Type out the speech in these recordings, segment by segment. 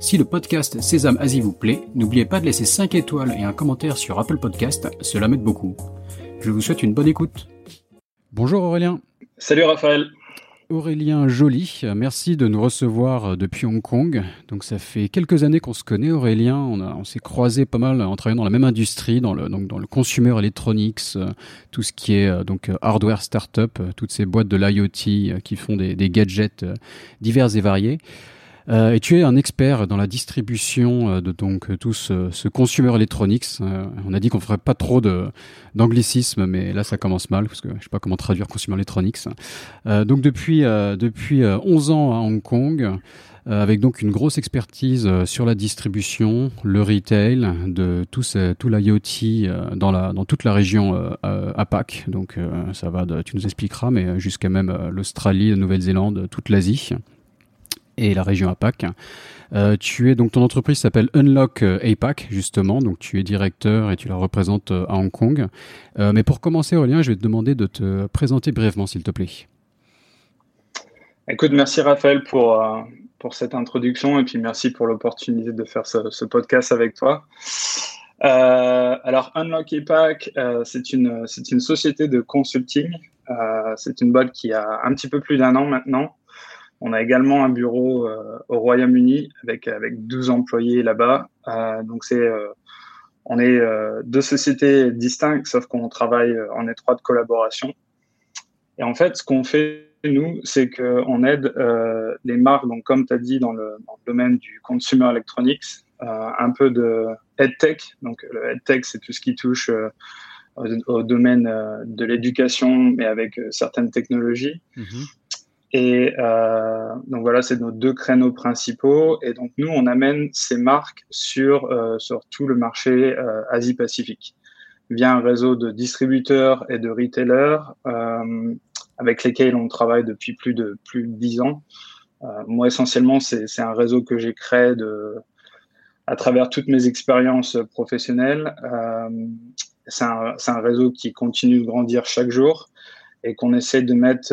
Si le podcast Sésame Asie vous plaît, n'oubliez pas de laisser 5 étoiles et un commentaire sur Apple Podcast, cela m'aide beaucoup. Je vous souhaite une bonne écoute. Bonjour Aurélien. Salut Raphaël. Aurélien Joly, merci de nous recevoir depuis Hong Kong. Donc ça fait quelques années qu'on se connaît Aurélien, on, on s'est croisé pas mal en travaillant dans la même industrie, dans le, donc dans le consumer electronics, euh, tout ce qui est euh, donc hardware startup, euh, toutes ces boîtes de l'IoT qui font des, des gadgets divers et variés. Euh, et tu es un expert dans la distribution euh, de donc tout ce, ce consumer electronics. Euh, on a dit qu'on ferait pas trop d'anglicisme, mais là ça commence mal parce que je sais pas comment traduire consumer electronics. donc depuis depuis 11 ans à Hong Kong. avec donc une grosse expertise sur la distribution, le retail, de tout, ce, tout l'IoT dans, la, dans toute la région APAC. Donc ça va, de, tu nous expliqueras, mais jusqu'à même l'Australie, la Nouvelle-Zélande, toute l'Asie et la région APAC. Euh, tu es donc ton entreprise s'appelle Unlock euh, APAC justement, donc tu es directeur et tu la représentes euh, à Hong Kong. Mais pour commencer, Aurélien, je vais te demander de te présenter brièvement, s'il te plaît. Écoute, merci Raphaël pour pour cette introduction et puis merci pour l'opportunité de faire ce, podcast avec toi. alors Unlock APAC, c'est une une société de consulting. c'est une boîte qui a un petit peu plus d'un an maintenant. On a également un bureau euh, au Royaume-Uni avec avec 12 employés là-bas. Euh, donc c'est euh, on est deux sociétés distinctes, sauf qu'on travaille en étroite collaboration. Et en fait, ce qu'on fait nous, c'est qu'on aide les marques, donc comme tu as dit dans le, domaine du consumer electronics, un peu de EdTech. Donc le EdTech, c'est tout ce qui touche au, au, domaine de l'éducation, mais avec certaines technologies. Mm-hmm. Et euh, donc voilà, c'est nos deux créneaux principaux. Et donc nous, on amène ces marques sur, euh, sur tout le marché euh, Asie-Pacifique via un réseau de distributeurs et de retailers euh, avec lesquels on travaille depuis plus de plus de dix ans. Euh, moi, essentiellement, c'est un réseau que j'ai créé de, à travers toutes mes expériences professionnelles. Euh, c'est un, un réseau qui continue de grandir chaque jour et qu'on essaie de mettre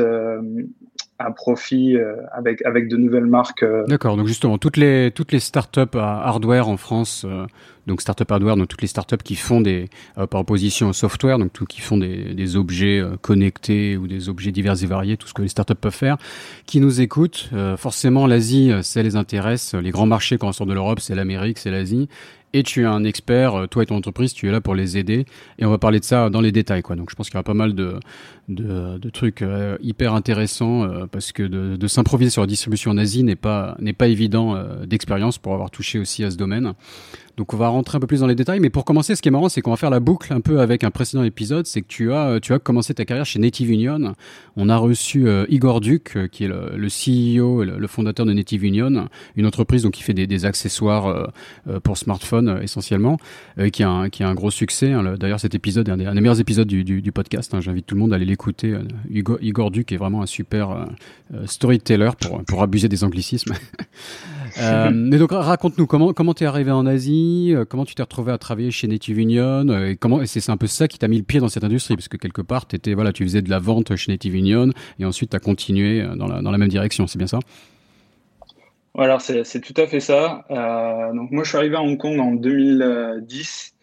à profit euh, avec avec de nouvelles marques. Euh. D'accord. Donc justement, toutes les toutes les startups hardware en France, euh, donc startup hardware, donc toutes les startups qui font des par opposition au software, donc tout qui font des, des objets connectés ou des objets divers et variés, tout ce que les startups peuvent faire, qui nous écoutent. forcément, l'Asie, ça les intéresse. Les grands marchés quand on sort de l'Europe, c'est l'Amérique, c'est l'Asie et tu es un expert, euh, toi et ton entreprise, tu es là pour les aider. Et on va parler de ça dans les détails. Quoi. Donc je pense qu'il y aura pas mal de, de, trucs euh, hyper intéressants euh, parce que de, de s'improviser sur la distribution en Asie n'est pas, n'est pas évident d'expérience pour avoir touché aussi à ce domaine. Donc on va rentrer un peu plus dans les détails, mais pour commencer, ce qui est marrant, c'est qu'on va faire la boucle un peu avec un précédent épisode, c'est que tu as tu as commencé ta carrière chez Native Union. On a reçu euh, Igor Duc, euh, qui est le, CEO, le, le, fondateur de Native Union, une entreprise donc qui fait des, accessoires euh, euh pour smartphones essentiellement, qui a un, qui a un gros succès. Hein. D'ailleurs, cet épisode est un des, meilleurs épisodes du podcast. Hein. J'invite tout le monde à aller l'écouter. Igor, Igor Duc est vraiment un super storyteller pour pour abuser des anglicismes. euh, mais donc raconte-nous comment comment t'es arrivé en Asie, euh, comment tu t'es retrouvé à travailler chez Native Union, euh, et comment c'est un peu ça qui t'a mis le pied dans cette industrie, parce que quelque part t'étais voilà tu faisais de la vente chez Native Union et ensuite t'as continué euh, dans la dans la même direction, c'est bien ça? Voilà, c'est tout à fait ça. Euh, donc moi je suis arrivé à Hong Kong en 2010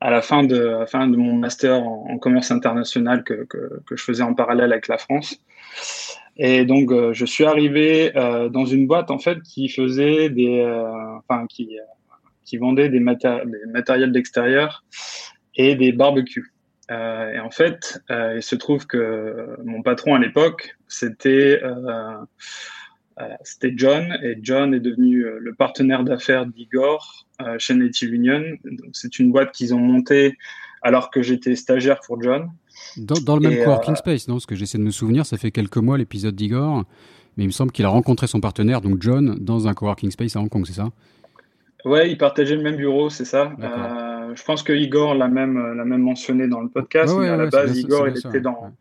à la fin de, fin de mon master en, commerce international que, que, je faisais en parallèle avec la France. Et donc, euh, je suis arrivé euh, dans une boîte en fait qui faisait des, euh, enfin qui, qui vendait des, maté des matériels d'extérieur et des barbecues. et en fait, il se trouve que mon patron à l'époque, c'était c'était John, et John est devenu le partenaire d'affaires d'Igor chez Native Union. C'est une boîte qu'ils ont montée alors que j'étais stagiaire pour John. Dans, dans, le même coworking euh, space, non Parce que j'essaie de me souvenir, ça fait quelques mois l'épisode d'Igor, mais il me semble qu'il a rencontré son partenaire, donc John, dans un coworking space à Hong Kong, c'est ça? Ouais, ils partageaient le même bureau, c'est ça. Euh, je pense que Igor l'a même, l'a même mentionné dans le podcast. mais à la base, Igor, il, était dans,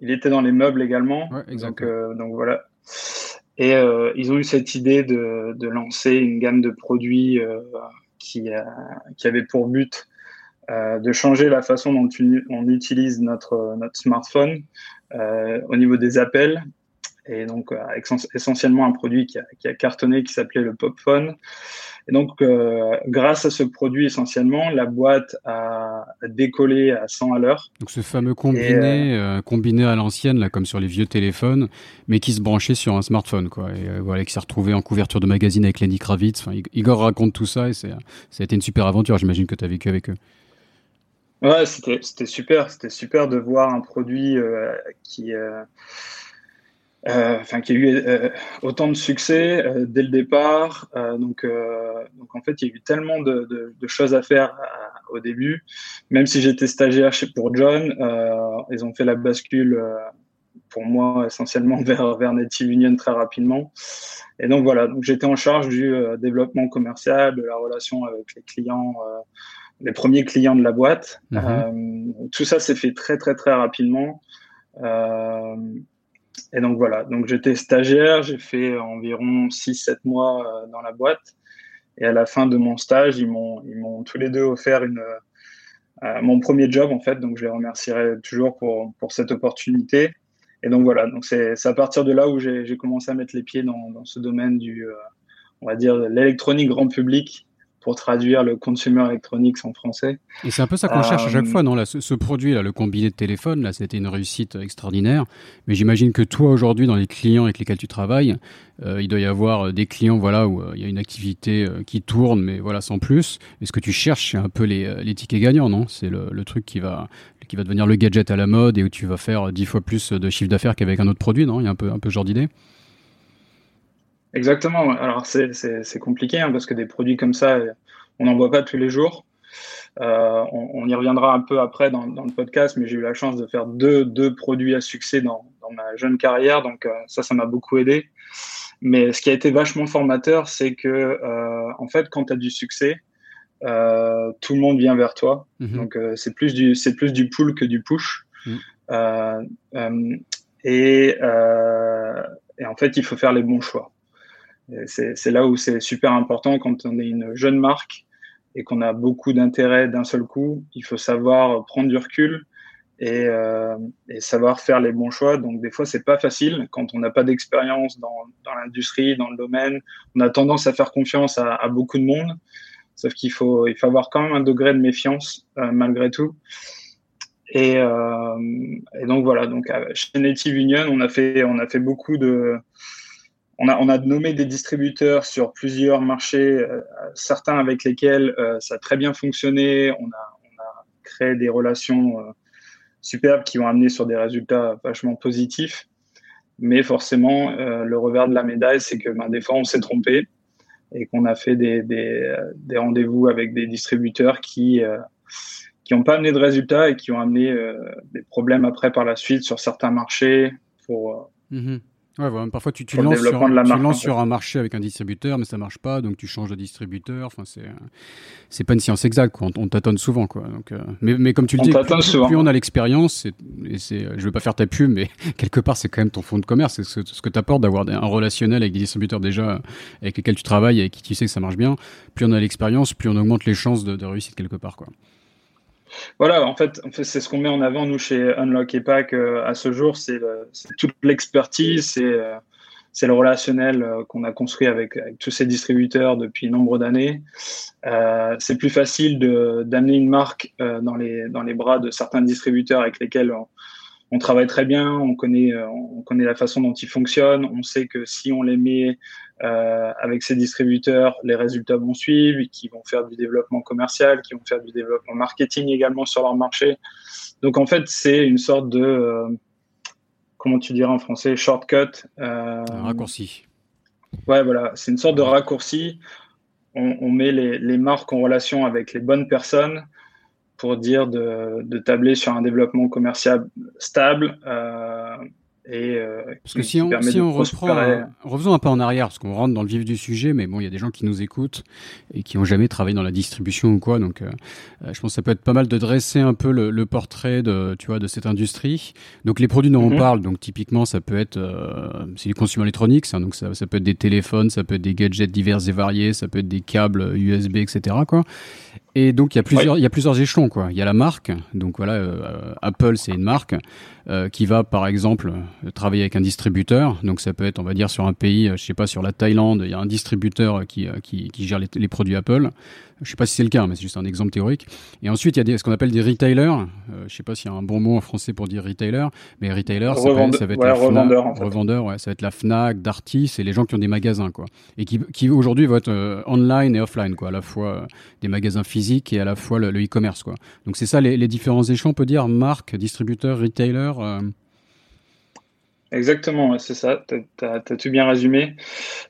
il était dans les meubles également. donc, donc voilà. Et ils ont eu cette idée de, de lancer une gamme de produits qui, qui avait pour but de changer la façon dont on utilise notre, notre smartphone au niveau des appels et donc essentiellement un produit qui a, qui a cartonné qui s'appelait le PopPhone. Et donc, euh, grâce à ce produit essentiellement, la boîte a, décollé à 100 à l'heure. Donc, ce fameux combiné, euh, euh, combiné à l'ancienne, là, comme sur les vieux téléphones, mais qui se branchait sur un smartphone, quoi. Et voilà, qui s'est retrouvé en couverture de magazine avec Lenny Kravitz. Enfin, Igor raconte tout ça et ça a été une super aventure. J'imagine que tu as vécu avec eux. Ouais, c'était super. C'était super de voir un produit qui euh, enfin qui a eu euh, autant de succès euh, dès le départ. donc, donc en fait, il y a eu tellement de, de, de choses à faire au début. Même si j'étais stagiaire chez pour John, ils ont fait la bascule pour moi essentiellement vers, vers Native Union très rapidement. Et donc voilà, donc j'étais en charge du développement commercial, de la relation avec les clients, les premiers clients de la boîte. Mm-hmm. tout ça s'est fait très très très rapidement. Euh, et donc voilà, donc j'étais stagiaire, j'ai fait environ 6-7 mois euh, dans la boîte. Et à la fin de mon stage, ils m'ont, ils m'ont tous les deux offert une, euh, mon premier job en fait. Donc je les remercierai toujours pour, pour cette opportunité. Et donc voilà, donc c'est, c'est à partir de là où j'ai, j'ai commencé à mettre les pieds dans, dans ce domaine du, euh, on va dire, l'électronique grand public pour traduire le consumer electronics en français. Et c'est un peu ça qu'on cherche à chaque euh, fois, non là, ce, produit, là, le combiné de téléphone, là, c'était une réussite extraordinaire. Mais j'imagine que toi, aujourd'hui, dans les clients avec lesquels tu travailles, euh, il doit y avoir euh, des clients voilà, où il y a une activité qui tourne, mais voilà, sans plus. Et ce que tu cherches, c'est un peu les, les tickets gagnants, non? C'est le, le, truc qui va, qui va devenir le gadget à la mode et où tu vas faire dix fois plus de chiffre d'affaires qu'avec un autre produit, non? Il y a un peu, un peu ce genre d'idée Exactement. Alors c'est compliqué hein, parce que des produits comme ça, on n'en voit pas tous les jours. Euh, on, y reviendra un peu après dans, le podcast, mais j'ai eu la chance de faire deux, deux produits à succès dans, dans ma jeune carrière, donc euh, ça, ça m'a beaucoup aidé. Mais ce qui a été vachement formateur, c'est que euh, en fait, quand tu as du succès, tout le monde vient vers toi. Mm-hmm. Donc c'est plus du c'est plus du pull que du push. Mm. et, et en fait, il faut faire les bons choix. C'est là où c'est super important quand on est une jeune marque et qu'on a beaucoup d'intérêt d'un seul coup. Il faut savoir prendre du recul et, euh, savoir faire les bons choix. Donc des fois, c'est pas facile quand on n'a pas d'expérience dans, l'industrie, dans le domaine. On a tendance à faire confiance à, beaucoup de monde, sauf qu'il faut, il faut avoir quand même un degré de méfiance euh, malgré tout. Et, euh, et, donc voilà. Donc chez Native Union, on a fait, on a fait beaucoup de on a, nommé des distributeurs sur plusieurs marchés, euh, certains avec lesquels euh, ça a très bien fonctionné. On a, créé des relations euh, superbes qui ont amené sur des résultats vachement positifs. Mais forcément, le revers de la médaille, c'est que ben, des fois, on s'est trompé et qu'on a fait des, rendez-vous avec des distributeurs qui qui n'ont pas amené de résultats et qui ont amené des problèmes après par la suite sur certains marchés mm-hmm. Ouais, parfois tu, tu, lances, sur, tu sur, un marché avec un distributeur, mais ça marche pas, donc tu changes de distributeur. Enfin, c'est c'est pas une science exacte. Quoi. On, tâtonne souvent, quoi. Donc, euh, mais, mais comme tu le dis, plus, on a l'expérience, et, c'est, je veux pas faire ta pub, mais quelque part c'est quand même ton fonds de commerce, c'est ce, ce que t'apportes d'avoir un relationnel avec des distributeurs déjà avec lesquels tu travailles et qui tu sais que ça marche bien. Plus on a l'expérience, plus on augmente les chances de, de réussite quelque part, quoi. Voilà, en fait, c'est ce qu'on met en avant, nous, chez Unlock et Pack euh, à ce jour. C'est toute l'expertise, c'est euh, le relationnel euh, qu'on a construit avec, tous ces distributeurs depuis nombre d'années. c'est plus facile d'amener une marque dans, les, dans les bras de certains distributeurs avec lesquels on, travaille très bien, on connaît, on connaît la façon dont ils fonctionnent, on sait que si on les met euh, avec ces distributeurs, les résultats vont suivre, qui vont faire du développement commercial, qui vont faire du développement marketing également sur leur marché. Donc en fait, c'est une sorte de, euh, comment tu dirais en français, shortcut. Euh, Un raccourci. Ouais, voilà, c'est une sorte de raccourci. On, met les, les, marques en relation avec les bonnes personnes pour dire de, de tabler sur un développement commercial stable et euh, parce que si on, si on reprend, revenons un peu en arrière, parce qu'on rentre dans le vif du sujet, mais bon, il y a des gens qui nous écoutent et qui ont jamais travaillé dans la distribution ou quoi, donc euh, euh, je pense que ça peut être pas mal de dresser un peu le, le, portrait de, tu vois, de cette industrie. Donc les produits dont on mhm. parle, donc typiquement, ça peut être, c'est du consumer électronique, hein, donc ça, ça peut être des téléphones, ça peut être des gadgets divers et variés, ça peut être des câbles USB, etc. Quoi. Et donc il y a plusieurs, il y a plusieurs échelons quoi. Il y a la marque, donc voilà, euh, Apple c'est une marque euh, qui va par exemple travailler avec un distributeur. Donc ça peut être, on va dire, sur un pays, je sais pas, sur la Thaïlande, il y a un distributeur qui qui, qui gère les, les, produits Apple. Je sais pas si c'est le cas, mais c'est juste un exemple théorique. Et ensuite il y a des, ce qu'on appelle des retailers. Euh, je sais pas s'il y a un bon mot en français pour dire retailer, mais retailer ça, peut, ça va être la revendeur, en fait. revendeur, ouais, ça va être la Fnac, Darty, c'est les gens qui ont des magasins quoi, et qui, qui aujourd'hui vont être euh, online et offline quoi, à la fois des magasins physiques et à la fois le e-commerce. quoi. Donc c'est ça les, différents échelons, on peut dire, marque, distributeur, retailer. Exactement, c'est ça, tu as, tout bien résumé.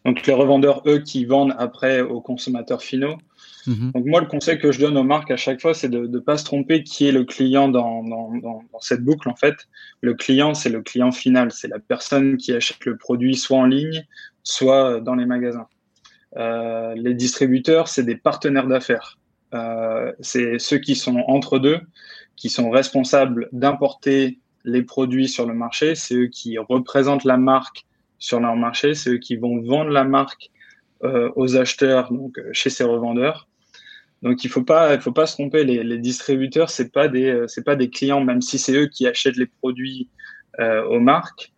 Donc les revendeurs, eux, qui vendent après aux consommateurs finaux. Mm-hmm. Donc moi, le conseil que je donne aux marques à chaque fois, c'est de ne pas se tromper qui est le client dans, dans cette boucle. En fait, le client, c'est le client final, c'est la personne qui achète le produit soit en ligne, soit dans les magasins. Euh, les distributeurs, c'est des partenaires d'affaires. Euh, c'est ceux qui sont entre deux, qui sont responsables d'importer les produits sur le marché, c'est eux qui représentent la marque sur leur marché, c'est eux qui vont vendre la marque euh, aux acheteurs, donc euh, chez ces revendeurs. Donc il faut pas, il faut pas se tromper. Les, les distributeurs, c'est pas des, euh, c'est pas des clients, même si c'est eux qui achètent les produits euh, aux marques.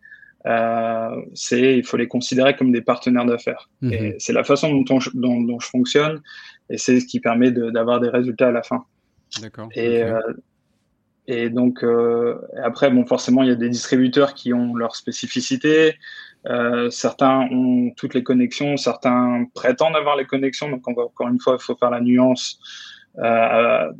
Euh, c'est, il faut les considérer comme des partenaires d'affaires. Mmh. Et c'est la façon dont, dont, dont, je fonctionne et c'est ce qui permet d'avoir des résultats à la fin. D'accord. Et, et donc, euh, après, bon, forcément, il y a des distributeurs qui ont leurs spécificités. Euh, certains ont toutes les connexions, certains prétendent avoir les connexions. Donc, encore une fois, il faut faire la nuance euh,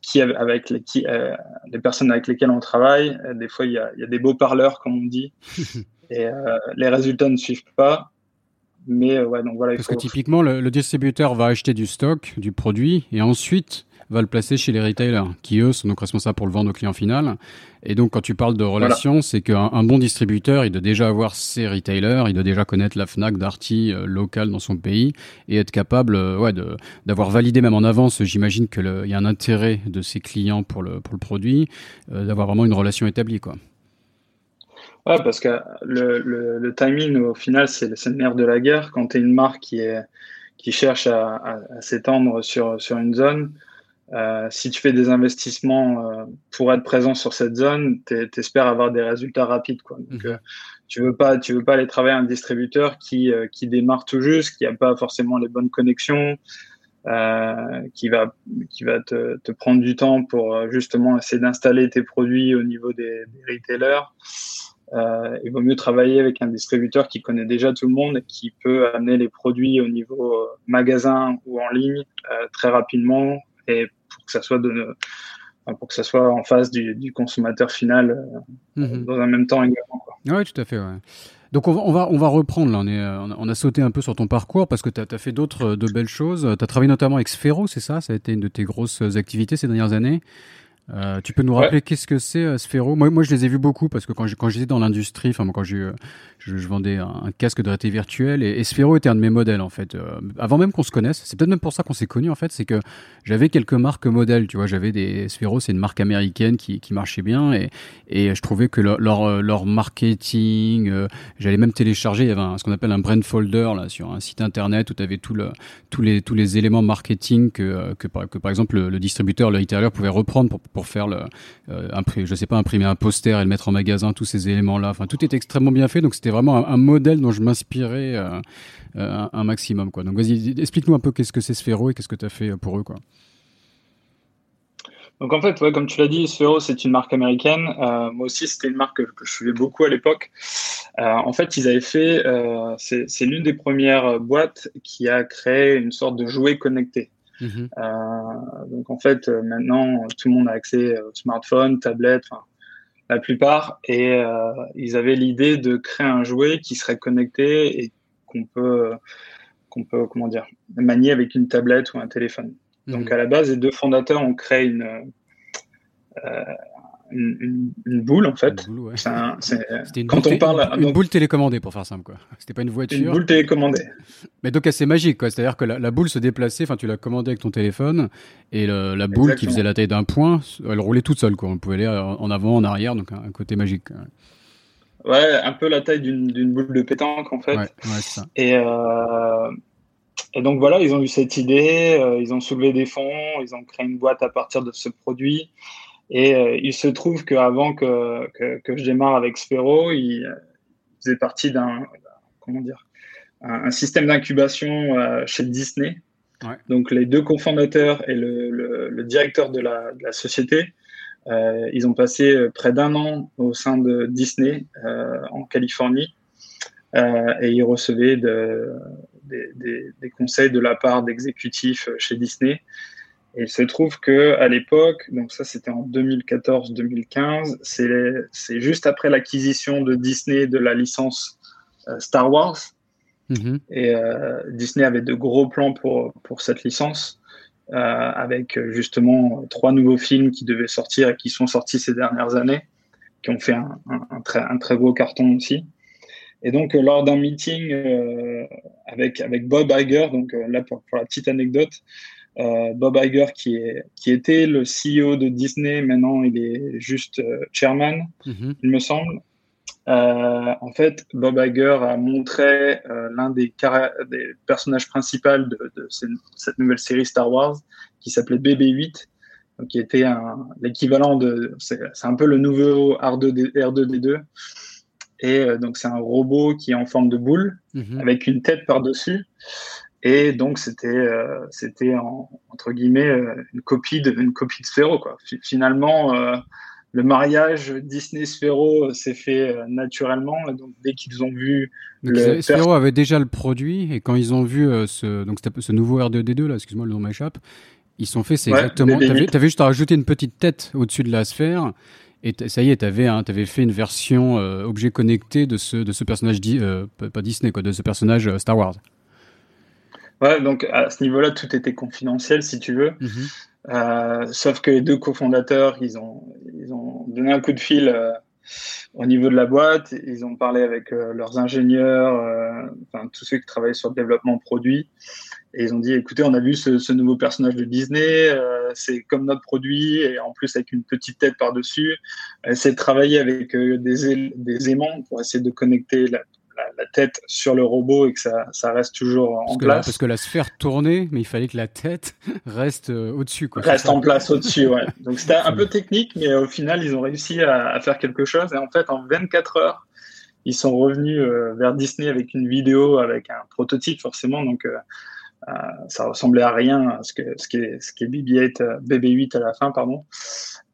qui avec les, qui, euh, les personnes avec lesquelles on travaille. Des fois, il y a, il y a des beaux parleurs, comme on dit, et les résultats ne suivent pas. Mais ouais, donc voilà. Parce que typiquement, le, distributeur va acheter du stock, du produit, et ensuite va le placer chez les retailers, qui eux sont donc responsables pour le vendre au client final. Et donc, quand tu parles de relation, c'est qu'un bon distributeur, il doit déjà avoir ses retailers, il doit déjà connaître la Fnac, Darty euh, locale dans son pays et être capable, euh, ouais, d'avoir validé même en avance. J'imagine qu'il y a un intérêt de ses clients pour le pour le produit, d'avoir vraiment une relation établie, quoi. Ouais, parce que le, le, le timing, au final, c'est le nerf de la guerre. Quand tu es une marque qui, est, qui cherche à, à, à s'étendre sur, sur une zone, euh, si tu fais des investissements euh, pour être présent sur cette zone, tu espères avoir des résultats rapides. Quoi. Donc, mhm. euh, tu veux pas, tu veux pas aller travailler un distributeur qui, qui démarre tout juste, qui a pas forcément les bonnes connexions, qui va, qui va te, te, prendre du temps pour justement essayer d'installer tes produits au niveau des, des retailers. Il vaut mieux travailler avec un distributeur qui connaît déjà tout le monde et qui peut amener les produits au niveau magasin ou en ligne très rapidement et pour que ça soit de, pour que ça soit en face du, du consommateur final euh, mhm. dans un même temps également. Oui, tout à fait. Ouais. Donc on va, on va, on va reprendre là. On, est, on a sauté un peu sur ton parcours parce que tu as, as, fait d'autres de belles choses. Tu as travaillé notamment avec Sphero, c'est ça? Ça a été une de tes grosses activités ces dernières années. Euh, tu peux nous rappeler qu'est-ce que c'est euh, Sphero? Moi, moi, je les ai vus beaucoup parce que quand j'étais dans l'industrie, enfin, quand je, je, vendais un, casque de réalité virtuelle et, et, Sphero était un de mes modèles en fait. Euh, avant même qu'on se connaisse, c'est peut-être même pour ça qu'on s'est connus en fait, c'est que j'avais quelques marques modèles, tu vois. J'avais des Sphero, c'est une marque américaine qui, qui marchait bien et, et je trouvais que leur, leur, leur marketing, euh, j'allais même télécharger, il y avait un, ce qu'on appelle un brand folder là sur un site internet où tu avais tout le, tous, les, tous les éléments marketing que, que, par, que par exemple le, le distributeur, le retailer pouvait reprendre pour pour faire le, euh, je sais pas, imprimer un poster et le mettre en magasin, tous ces éléments-là. Enfin, tout est extrêmement bien fait, donc c'était vraiment un, modèle dont je m'inspirais euh, euh, un, maximum, quoi. Donc vas-y, explique-nous un peu qu'est-ce que c'est Sphero et qu'est-ce que tu as fait pour eux, quoi. Donc en fait, ouais, comme tu l'as dit, Sphero, c'est une marque américaine. moi aussi, c'était une marque que, je suivais beaucoup à l'époque. en fait, ils avaient fait, c'est l'une des premières boîtes qui a créé une sorte de jouet connecté. Mhm. Euh, donc en fait, euh, maintenant, tout le monde a accès au smartphone, tablette, la plupart, et euh, ils avaient l'idée de créer un jouet qui serait connecté et qu'on peut, qu'on peut, comment dire, manier avec une tablette ou un téléphone. Donc mhm. à la base, les deux fondateurs ont créé une, une, boule en fait. C'était une, quand on parle, une boule télécommandée pour faire simple quoi. C'était pas une voiture. Une boule télécommandée. Mais donc c'est magique quoi. C'est-à-dire que la, boule se déplaçait. Enfin tu l'as commandée avec ton téléphone et la boule qui faisait la taille d'un point, elle roulait toute seule quoi. On pouvait aller en avant, en arrière, donc un, côté magique. Ouais, un peu la taille d'une boule de pétanque en fait. Ouais, ça. Et euh, et donc voilà, ils ont eu cette idée, euh, ils ont soulevé des fonds, ils ont créé une boîte à partir de ce produit. Et euh, il se trouve qu'avant que, que, que, je démarre avec Sphero, il, faisait partie d'un comment dire un, système d'incubation euh, chez Disney. Ouais. Donc les deux cofondateurs et le, le, le directeur de la, de la société, euh, ils ont passé près d'un an au sein de Disney en Californie et ils recevaient de, des, conseils de la part d'exécutifs euh, chez Disney. Et il se trouve que à l'époque, donc ça c'était en 2014-2015, c'est juste après l'acquisition de Disney de la licence euh, Star Wars. Mm-hmm. Et euh, Disney avait de gros plans pour, pour cette licence, avec justement trois nouveaux films qui devaient sortir et qui sont sortis ces dernières années, qui ont fait un, un, très, un très gros carton aussi. Et donc, euh, lors d'un meeting euh, avec, avec Bob Iger, donc euh, là, pour, la petite anecdote, Bob Iger, qui, est, qui était le CEO de Disney, maintenant il est juste chairman, mhm. il me semble. en fait, Bob Iger a montré l'un des, des, personnages principaux de, de, cette nouvelle série Star Wars, qui s'appelait BB-8, qui était l'équivalent de, c'est un peu le nouveau R2D, R2D2. Et euh, donc, c'est un robot qui est en forme de boule mhm. avec une tête par-dessus. Et donc, c'était, euh, c'était entre guillemets, euh, une copie de, une copie de Sphero, quoi. Finalement, le mariage Disney-Sphero s'est fait naturellement. donc, dès qu'ils ont vu. le Sphero avait déjà le produit. Et quand ils ont vu ce, donc, ce nouveau R2D2, là, excuse-moi, le nom m'échappe. Ils sont fait, c'est exactement. Tu avais, avais, juste à rajouter une petite tête au-dessus de la sphère. Et ça y est, tu avais, hein, avais, fait une version euh, objet connecté de ce, de ce personnage, euh, pas Disney, quoi, de ce personnage euh, Star Wars. Ouais, donc à ce niveau-là, tout était confidentiel, si tu veux. Mhm. sauf que les deux cofondateurs, ils ont, ils ont donné un coup de fil au niveau de la boîte. Ils ont parlé avec leurs ingénieurs, enfin tous ceux qui travaillent sur le développement produit. Et ils ont dit, écoutez, on a vu ce, nouveau personnage de Disney, euh, c'est comme notre produit, et en plus avec une petite tête par-dessus. Essayer de travailler avec euh, des, des, aimants pour essayer de connecter la, tête sur le robot et que ça, ça reste toujours en place. parce que la sphère tournait, mais il fallait que la tête reste euh, au-dessus. Reste en place au-dessus, ouais. Donc c'était un peu technique, mais au final, ils ont réussi à, à, faire quelque chose. Et en fait, en 24 heures, ils sont revenus vers Disney avec une vidéo, avec un prototype forcément. Donc euh, ça ressemblait à rien ce que ce qui est ce qui est BB-8 euh, BB8 à la fin pardon.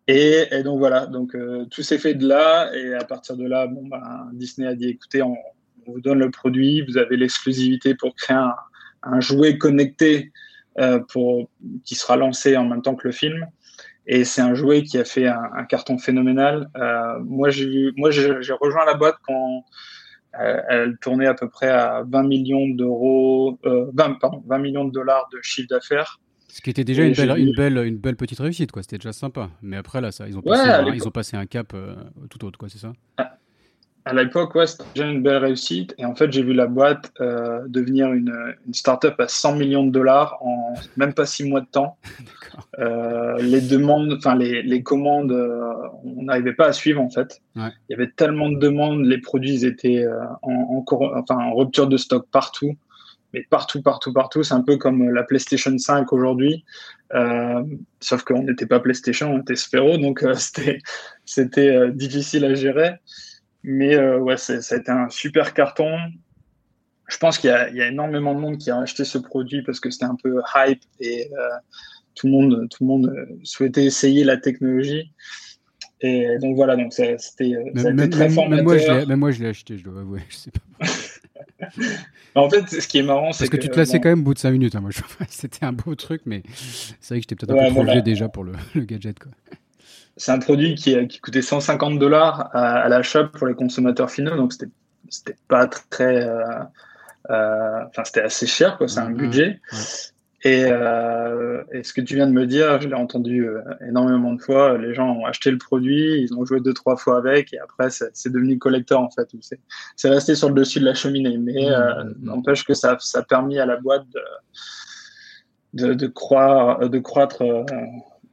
Et, et, donc voilà, donc euh, tout s'est fait de là et à partir de là, bon ben, Disney a dit écoutez, on, vous donne le produit, vous avez l'exclusivité pour créer un, un jouet connecté euh, pour qui sera lancé en même temps que le film. Et c'est un jouet qui a fait un, un carton phénoménal. Euh, moi, j'ai rejoint la boîte quand euh, elle tournait à peu près à 20 millions d'euros, 20, euh, pardon, 20 millions de dollars de chiffre d'affaires. Ce qui était déjà une belle, une belle, une, belle, petite réussite, quoi. C'était déjà sympa. Mais après, là, ça, ils ont passé, un, ils ont passé un cap tout autre, quoi, c'est ça? Ah, à l'époque, ouais, c'était déjà une belle réussite. Et en fait, j'ai vu la boîte euh, devenir une, une start-up à 100 millions de dollars en même pas six mois de temps. Euh, les demandes, enfin les, les commandes, euh, on n'arrivait pas à suivre en fait. Ouais. Il y avait tellement de demandes, les produits étaient en, en, enfin, en rupture de stock partout. Mais partout, partout, partout. C'est un peu comme la PlayStation 5 aujourd'hui. Euh, sauf qu'on n'était pas PlayStation, on était Sphero. Donc c'était c'était difficile à gérer. Mais euh, ouais, ça a été un super carton. Je pense qu'il y, y, a énormément de monde qui a acheté ce produit parce que c'était un peu hype et euh, tout le monde, tout le monde euh, souhaitait essayer la technologie. Et donc voilà, donc c'était très formateur. Même moi, je l'ai acheté, je dois avouer. Je sais pas. en fait, ce qui est marrant, c'est que, que, tu te laissais quand même au bout de 5 minutes. Hein, moi, c'était un beau truc, mais c'est vrai que j'étais peut-être un peu trop vieux déjà pour le, le gadget. Quoi c'est un produit qui, qui, coûtait 150 dollars à, l'achat pour les consommateurs finaux, donc c'était c'était pas très, euh, euh, enfin c'était assez cher quoi, c'est un budget. Et, euh, et, ce que tu viens de me dire, je l'ai entendu euh, énormément de fois. Les gens ont acheté le produit, ils ont joué deux trois fois avec, et après c'est devenu collecteur en fait. C'est resté sur le dessus de la cheminée, mais mmh, euh, mmh. n'empêche que ça, ça a permis à la boîte de, de, de, croire, de croître.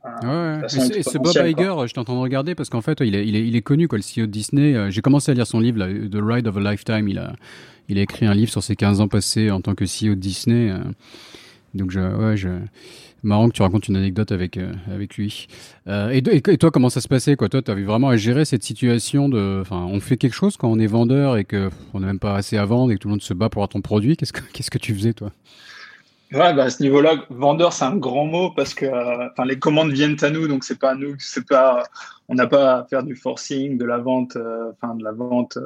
Euh, ouais, et c'est Bob Iger, je t'entends regarder parce qu'en fait, il est, il, est, il est, connu, quoi, le CEO de Disney. Euh, j'ai commencé à lire son livre, là, The Ride of a Lifetime. Il a, il a écrit un livre sur ses 15 ans passés en tant que CEO de Disney. Donc, je, ouais, je... marrant que tu racontes une anecdote avec, euh, avec lui. Euh, et, et, toi, comment ça se passait quoi? Toi, tu avais vraiment à gérer cette situation de. Enfin, on fait quelque chose quand on est vendeur et qu'on n'a même pas assez à vendre et que tout le monde se bat pour avoir ton produit. Qu'est-ce que, qu'est-ce que tu faisais, toi? Ouais, bah à ce niveau-là, vendeur, c'est un grand mot parce que enfin les commandes viennent à nous, donc c'est pas à nous, c'est pas, on n'a pas à faire du forcing, de la vente, euh, enfin de la vente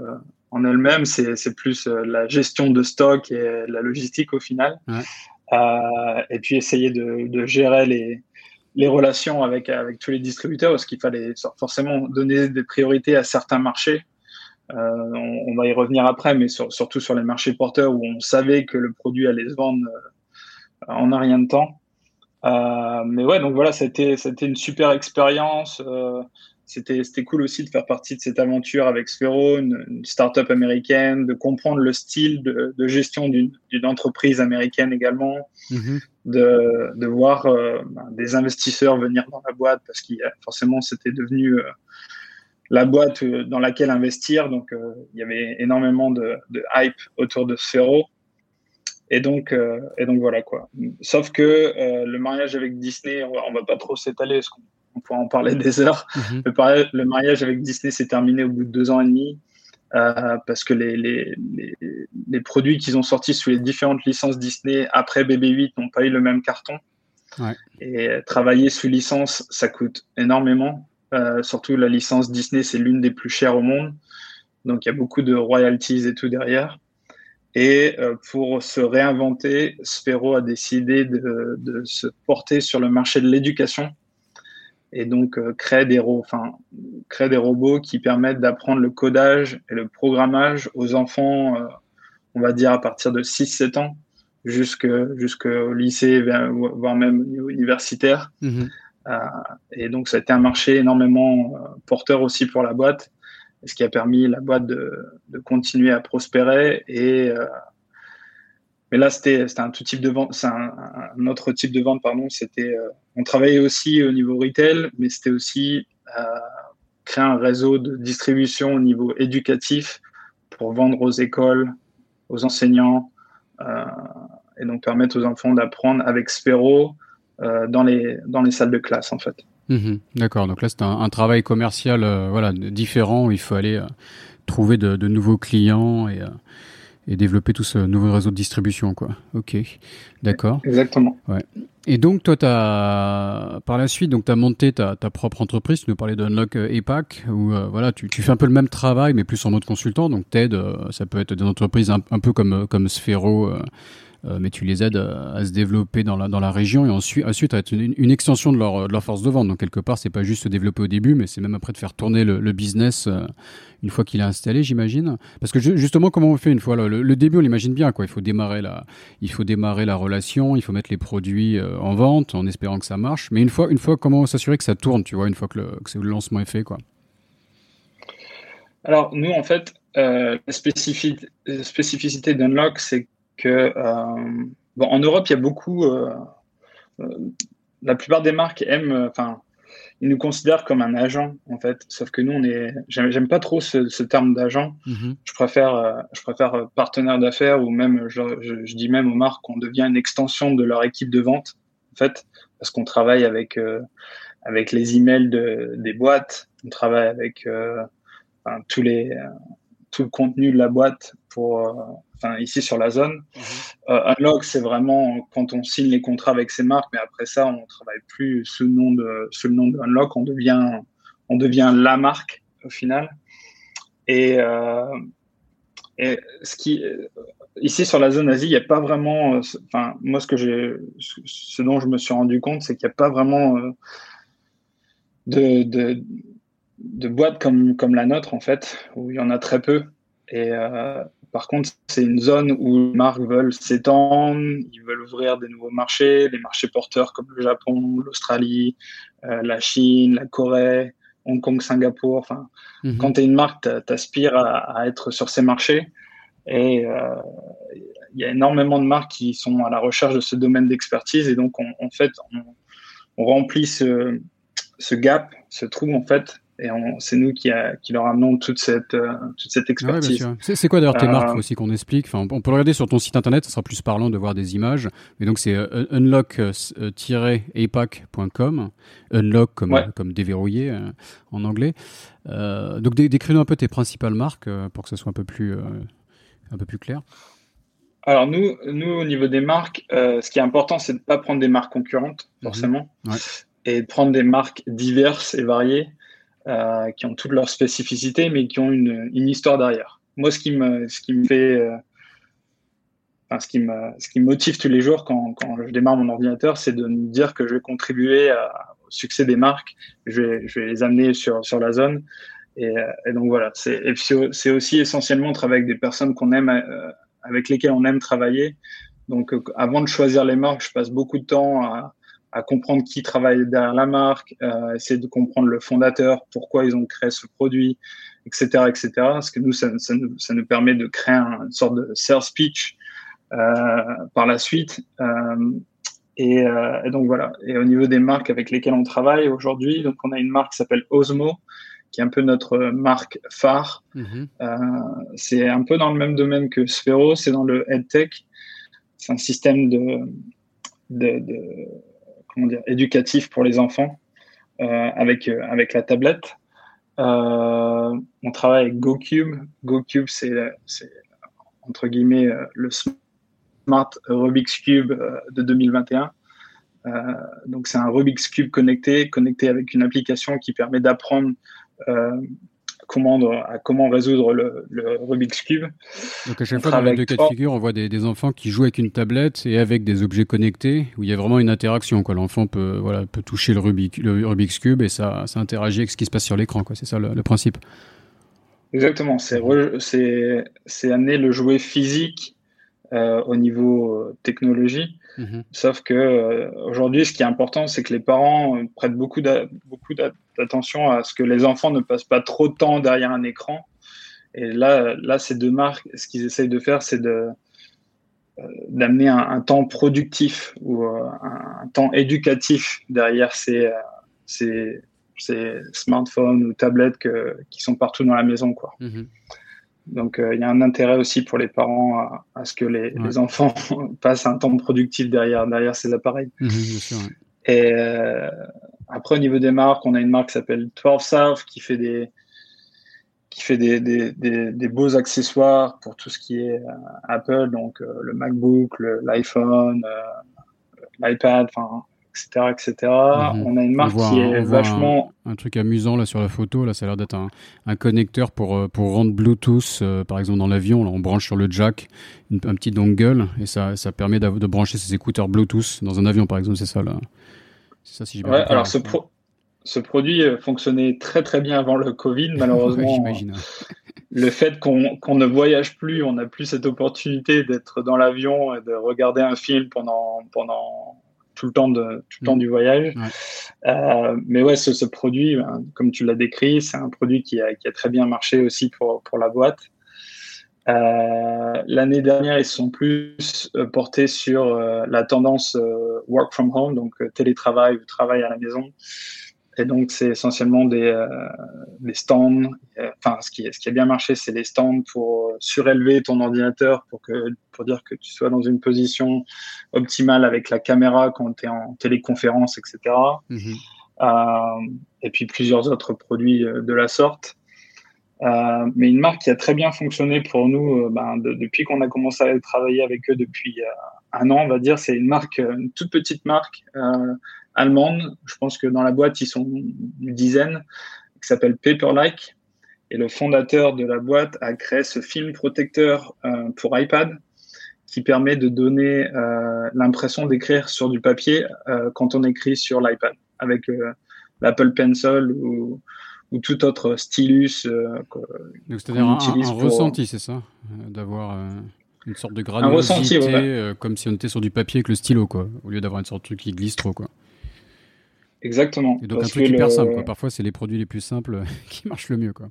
en elle-même, c'est, c'est plus la gestion de stock et la logistique au final. Ouais. Euh, et puis essayer de, de gérer les, les relations avec, avec tous les distributeurs, parce qu'il fallait forcément donner des priorités à certains marchés. Euh, on, on, va y revenir après, mais sur, surtout sur les marchés porteurs où on savait que le produit allait se vendre euh, en un rien de temps. Euh, mais ouais, donc voilà, c'était c'était une super expérience. Euh, c'était c'était cool aussi de faire partie de cette aventure avec Sphero, une, une start-up américaine, de comprendre le style de, de gestion d'une entreprise américaine également, mm-hmm. de, de voir euh, ben, des investisseurs venir dans la boîte parce qu'il forcément c'était devenu la boîte dans laquelle investir, donc il y avait énormément de, de, hype autour de Sphero. Et donc, euh, et donc voilà quoi. Sauf que le mariage avec Disney, on va, pas trop s'étaler, parce qu'on on pourra en parler des heures. Mhm. le, le, mariage avec Disney s'est terminé au bout de deux ans et demi euh, parce que les, les, les, les produits qu'ils ont sortis sous les différentes licences Disney après BB8 n'ont pas eu le même carton. Ouais. Et travailler sous licence, ça coûte énormément. Euh, surtout la licence Disney, c'est l'une des plus chères au monde. Donc il y a beaucoup de royalties et tout derrière. Et euh, pour se réinventer, Sphero a décidé de, de, se porter sur le marché de l'éducation et donc euh, créer, des enfin, créer des robots qui permettent d'apprendre le codage et le programmage aux enfants, euh, on va dire à partir de 6-7 ans jusqu'au lycée, voire même au niveau universitaire. Mmh. Et donc ça a été un marché énormément porteur aussi pour la boîte, ce qui a permis la boîte de, continuer à prospérer et euh, mais là, c'était un un, autre type de vente, pardon. Euh, on travaillait aussi au niveau retail, mais c'était aussi euh, créer un réseau de distribution au niveau éducatif pour vendre aux écoles, aux enseignants, et donc permettre aux enfants d'apprendre avec Spero dans les dans les salles de classe en fait. Mmh, D'accord. Donc là, c'est un, un, travail commercial, euh, voilà, différent où il faut aller euh, trouver de, de, nouveaux clients et et développer tout ce nouveau réseau de distribution, quoi. Ok, d'accord. Exactement. Ouais. Et donc, toi, as, par la suite, donc, tu as monté ta, ta, propre entreprise. Tu nous parlais de Unlock EPAC, où euh, voilà, tu, tu, fais un peu le même travail, mais plus en mode consultant. Donc, t'aides, euh, ça peut être des entreprises un, un peu comme, comme Sphero, euh, mais tu les aides à, se développer dans la, dans la région et ensuite, ensuite à être une, extension de leur, de leur force de vente. Donc, quelque part, c'est pas juste se développer au début, mais c'est même après de faire tourner le, business euh, une fois qu'il est installé, j'imagine. Parce que justement, comment on fait une fois le, le, début, on l'imagine bien, quoi. Il faut démarrer la, il faut démarrer la relation, il faut mettre les produits euh, en vente en espérant que ça marche. Mais une fois, une fois, comment s'assurer que ça tourne, tu vois, une fois que le, que le lancement est fait, quoi? Alors, nous, en fait, euh, la spécificité d'Unlock, c'est que euh, bon, en Europe, il y a beaucoup. Euh, euh, la plupart des marques aiment, enfin, ils nous considèrent comme un agent en fait. Sauf que nous, on est. J'aime pas trop ce, ce terme d'agent. Mm -hmm. Je préfère, je préfère partenaire d'affaires ou même, je, je, je, dis même aux marques qu'on devient une extension de leur équipe de vente en fait, parce qu'on travaille avec euh, avec les emails de, des boîtes, on travaille avec euh, enfin, tous les tout le contenu de la boîte pour, euh, enfin, ici sur la zone. -hmm. euh, Unlock, c'est vraiment quand on signe les contrats avec ces marques, mais après ça, on travaille plus sous le nom de, sous le nom de Unlock, on devient, on devient la marque au final. Et, euh, et ce qui, ici sur la zone Asie, il n'y a pas vraiment, enfin, moi, ce que j'ai, ce dont je me suis rendu compte, c'est qu'il n'y a pas vraiment de, de, de boîtes comme, comme la nôtre, en fait, où il y en a très peu. Et euh, par contre, c'est une zone où les marques veulent s'étendre, ils veulent ouvrir des nouveaux marchés, des marchés porteurs comme le Japon, l'Australie, la Chine, la Corée, Hong Kong, Singapour. Enfin, mhm. quand tu es une marque, tu aspires à, être sur ces marchés. Et il y a énormément de marques qui sont à la recherche de ce domaine d'expertise. Et donc, en fait, on, remplit ce, ce, gap, ce trou, en fait, et c'est nous qui, qui, leur amenons toute cette, euh, toute cette expertise. c'est quoi d'ailleurs tes marques euh, aussi qu'on explique? Enfin, On peut le regarder sur ton site internet, ce sera plus parlant de voir des images. Mais donc c'est euh, unlock-apac.com, unlock comme, comme déverrouillé en anglais. donc décris-nous un peu tes principales marques pour que ce soit un peu plus, un peu plus clair. Alors nous, nous, au niveau des marques, ce qui est important, c'est de ne pas prendre des marques concurrentes, mhm. forcément, et de prendre des marques diverses et variées. Euh, qui ont toutes leurs spécificités, mais qui ont une, histoire derrière. Moi, ce qui me, ce qui me fait, euh, ce qui me, ce qui motive tous les jours quand, quand je démarre mon ordinateur, c'est de me dire que je vais contribuer au succès des marques. Je vais, je vais les amener sur, sur la zone. Et, euh, donc voilà. C'est, c'est aussi essentiellement travailler avec des personnes qu'on aime, avec lesquelles on aime travailler. Donc, avant de choisir les marques, je passe beaucoup de temps à, à comprendre qui travaille derrière la marque, euh, essayer de comprendre le fondateur, pourquoi ils ont créé ce produit, etc., etc. Parce que nous, ça, ça, nous, ça nous, permet de créer une sorte de sales pitch euh, par la suite. Euh, et, euh, et, donc voilà. Et au niveau des marques avec lesquelles on travaille aujourd'hui, donc on a une marque qui s'appelle Osmo, qui est un peu notre marque phare. Euh, c'est un peu dans le même domaine que Sphero, c'est dans le EdTech. C'est un système de, de, de dire, éducatif pour les enfants euh, avec, euh, avec la tablette. Euh, on travaille avec GoCube. GoCube, c'est entre guillemets le Smart Rubik's Cube de 2021. donc c'est un Rubik's Cube connecté, connecté avec une application qui permet d'apprendre comment, à comment résoudre le, Rubik's Cube. Donc à chaque fois, dans les deux cas de figure, on voit des, enfants qui jouent avec une tablette et avec des objets connectés, où il y a vraiment une interaction. L'enfant peut, voilà, peut toucher le, le, Rubik's Cube et ça, ça interagit avec ce qui se passe sur l'écran. C'est ça le, principe. Exactement. C'est amener le jouet physique euh, au niveau euh, technologie. Mhm. Sauf que euh, aujourd'hui, ce qui est important, c'est que les parents prêtent beaucoup d'attention à ce que les enfants ne passent pas trop de temps derrière un écran. Et là, là, ces deux marques, ce qu'ils essayent de faire, c'est d'amener un, temps productif ou un, temps éducatif derrière ces, ces, ces, smartphones ou tablettes que, qui sont partout dans la maison, quoi. Mhm. Donc, euh, il y a un intérêt aussi pour les parents à, ce que les, enfants passent un temps productif derrière, derrière ces appareils. Mhm, Et euh, après, au niveau des marques, on a une marque qui s'appelle 12 South qui fait des qui fait des, des, des, beaux accessoires pour tout ce qui est euh, Apple, donc le MacBook, l'iPhone, l'iPad, enfin etc. etc. On a une marque qui est vachement... Un, truc amusant là sur la photo, là ça a l'air d'être un, un, connecteur pour, euh, pour rendre Bluetooth, euh, par exemple dans l'avion, là on branche sur le jack un petit dongle et ça, ça permet de brancher ses écouteurs Bluetooth dans un avion par exemple, c'est ça là. C'est ça si ouais, alors ce, ce produit euh, fonctionnait très très bien avant le Covid, malheureusement. le fait qu'on ne voyage plus, on n'a plus cette opportunité d'être dans l'avion et de regarder un film pendant, pendant tout le temps, de, tout le temps mm. du voyage. Euh, mais ouais, ce, ce produit, ben, comme tu l'as décrit, c'est un produit qui a, qui a, très bien marché aussi pour, pour la boîte. Euh, L'année dernière, ils sont plus euh, portés sur euh, la tendance work from home, donc télétravail ou travail à la maison. Et donc, c'est essentiellement des, euh, des stands. Enfin, ce qui, ce qui a bien marché, c'est les stands pour surélever ton ordinateur pour, que, pour dire que tu sois dans une position optimale avec la caméra quand tu es en téléconférence, etc. Mhm. Euh, et puis plusieurs autres produits euh, de la sorte. Euh, mais une marque qui a très bien fonctionné pour nous euh, ben, depuis qu'on a commencé à travailler avec eux depuis un an, on va dire. C'est une marque, une toute petite marque allemande. Je pense que dans la boîte, ils sont une dizaine, qui s'appelle Paperlike. Et le fondateur de la boîte a créé ce film protecteur euh, pour iPad qui permet de donner euh, l'impression d'écrire sur du papier euh, quand on écrit sur l'iPad avec l'Apple Pencil ou, ou tout autre stylus. c'est-à-dire un, ressenti, c'est ça D'avoir une sorte de granulosité, comme si on était sur du papier avec le stylo, quoi, au lieu d'avoir une sorte de truc qui glisse trop, quoi. Exactement. Et donc un truc hyper simple, quoi. Parfois, c'est les produits les plus simples qui marchent le mieux, quoi.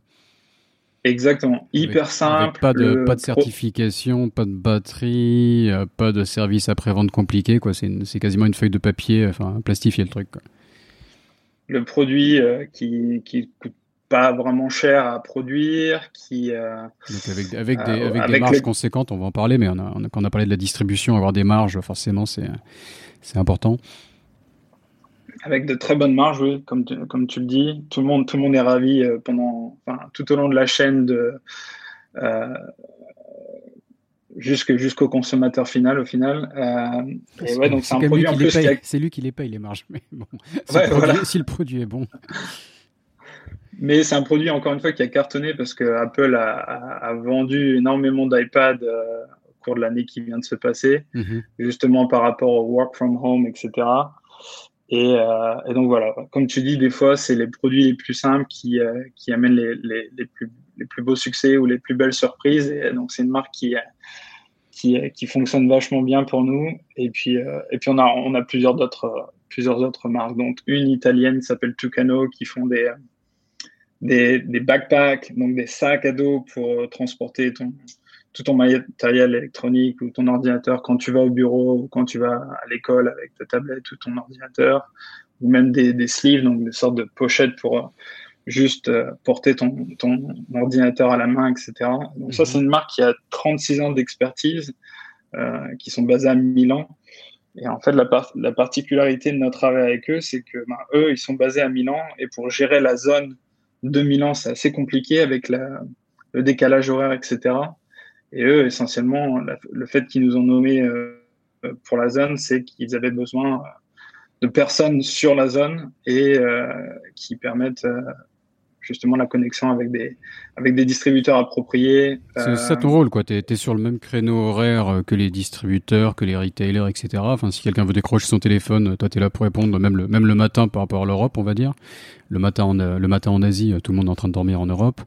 Exactement, hyper simple. pas de, pas de certification, pas de batterie, euh, pas de service après-vente compliqué, quoi. C'est quasiment une feuille de papier, enfin, plastifier le truc, quoi. Le produit euh, qui, qui coûte pas vraiment cher à produire, qui. Euh, Donc avec, avec des, avec des marges conséquentes, on va en parler, mais on a, quand on a parlé de la distribution, avoir des marges, forcément, c'est important avec de très bonnes marges, oui, comme tu, comme tu le dis. Tout le monde, tout le monde est ravi euh, pendant, enfin, tout au long de la chaîne de, euh, jusqu'au consommateur final au final. Euh, et ouais, donc c'est un produit en plus. C'est lui qui les paye les marges, mais bon, si, le produit est bon. Mais c'est un produit encore une fois qui a cartonné parce que Apple a, a, vendu énormément d'iPad au cours de l'année qui vient de se passer, mm-hmm. justement par rapport au work from home, etc. Euh, et, donc voilà, comme tu dis, des fois, c'est les produits les plus simples qui, euh, qui amènent les, les, les, plus, les plus beaux succès ou les plus belles surprises. Et donc c'est une marque qui, qui, fonctionne vachement bien pour nous. Et puis, euh, et puis on a, on a plusieurs autres plusieurs autres marques, donc une italienne qui s'appelle Tucano, qui font des, des, des backpacks, donc des sacs à dos pour transporter ton, tout ton matériel électronique ou ton ordinateur quand tu vas au bureau ou quand tu vas à l'école avec ta tablette ou ton ordinateur, ou même des, sleeves, donc des sortes de pochettes pour euh, juste euh, porter ton, ton ordinateur à la main, etc. Donc ça, c'est une marque qui a 36 ans d'expertise, euh, qui sont basés à Milan. Et en fait, la, la particularité de notre travail avec eux, c'est que ben, eux, ils sont basés à Milan et pour gérer la zone de Milan, c'est assez compliqué avec la, le décalage horaire, etc. Et eux, essentiellement, le fait qu'ils nous ont nommés euh, pour la zone, c'est qu'ils avaient besoin de personnes sur la zone et euh, qui permettent justement la connexion avec des, avec des distributeurs appropriés. C'est ça ton rôle, quoi. Tu es, sur le même créneau horaire que les distributeurs, que les retailers, etc. Enfin, si quelqu'un veut décrocher son téléphone, toi, tu es là pour répondre, même le, même le matin par rapport à l'Europe, on va dire. Le matin, en, le matin en Asie, tout le monde est en train de dormir en Europe.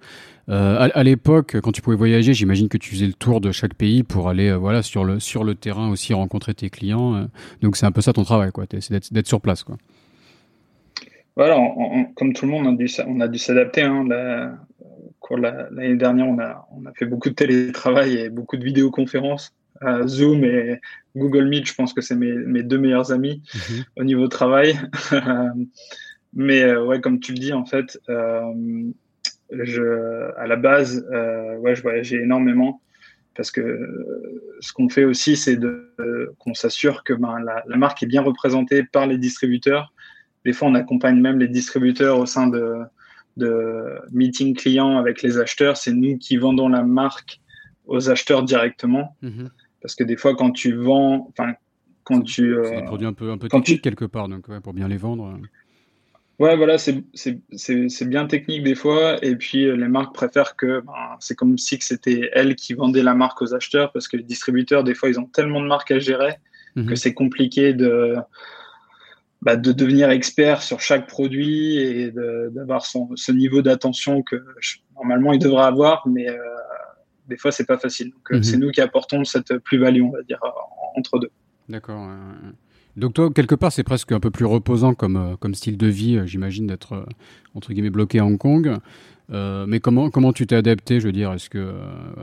Euh, à, l'époque, quand tu pouvais voyager, j'imagine que tu faisais le tour de chaque pays pour aller euh, voilà sur le sur le terrain aussi rencontrer tes clients. Euh. donc c'est un peu ça ton travail, quoi. C'est d'être sur place, quoi. Voilà, comme tout le monde, on a dû, on a dû s'adapter. Hein, l'année dernière, on a, on a fait beaucoup de télétravail et beaucoup de vidéoconférences. Zoom et Google Meet, je pense que c'est mes, mes, deux meilleurs amis mm-hmm. au niveau travail. Mais ouais, comme tu le dis, en fait, je, à la base, euh, ouais, je voyageais énormément parce que ce qu'on fait aussi, c'est qu'on s'assure que ben, la, la, marque est bien représentée par les distributeurs. Des fois, on accompagne même les distributeurs au sein de, de meeting clients avec les acheteurs. C'est nous qui vendons la marque aux acheteurs directement. Mm-hmm. Parce que des fois, quand tu vends, enfin, quand tu. Euh, c'est des produits un peu, un peu techniques quelque part, donc ouais, pour bien les vendre. Ouais, voilà, c'est bien technique des fois. Et puis, euh, les marques préfèrent que ben, c'est comme si c'était elles qui vendaient la marque aux acheteurs parce que les distributeurs, des fois, ils ont tellement de marques à gérer mhm. que c'est compliqué de, bah, de devenir expert sur chaque produit et d'avoir ce niveau d'attention que normalement ils devraient avoir. Mais euh, des fois, c'est pas facile. Donc, euh, mhm. c'est nous qui apportons cette plus-value, on va dire, entre deux. D'accord. Donc toi, quelque part, c'est presque un peu plus reposant comme, euh, comme style de vie, j'imagine, d'être, entre guillemets, bloqué à Hong Kong. Mais comment, comment tu t'es adapté, je veux dire? Est-ce que,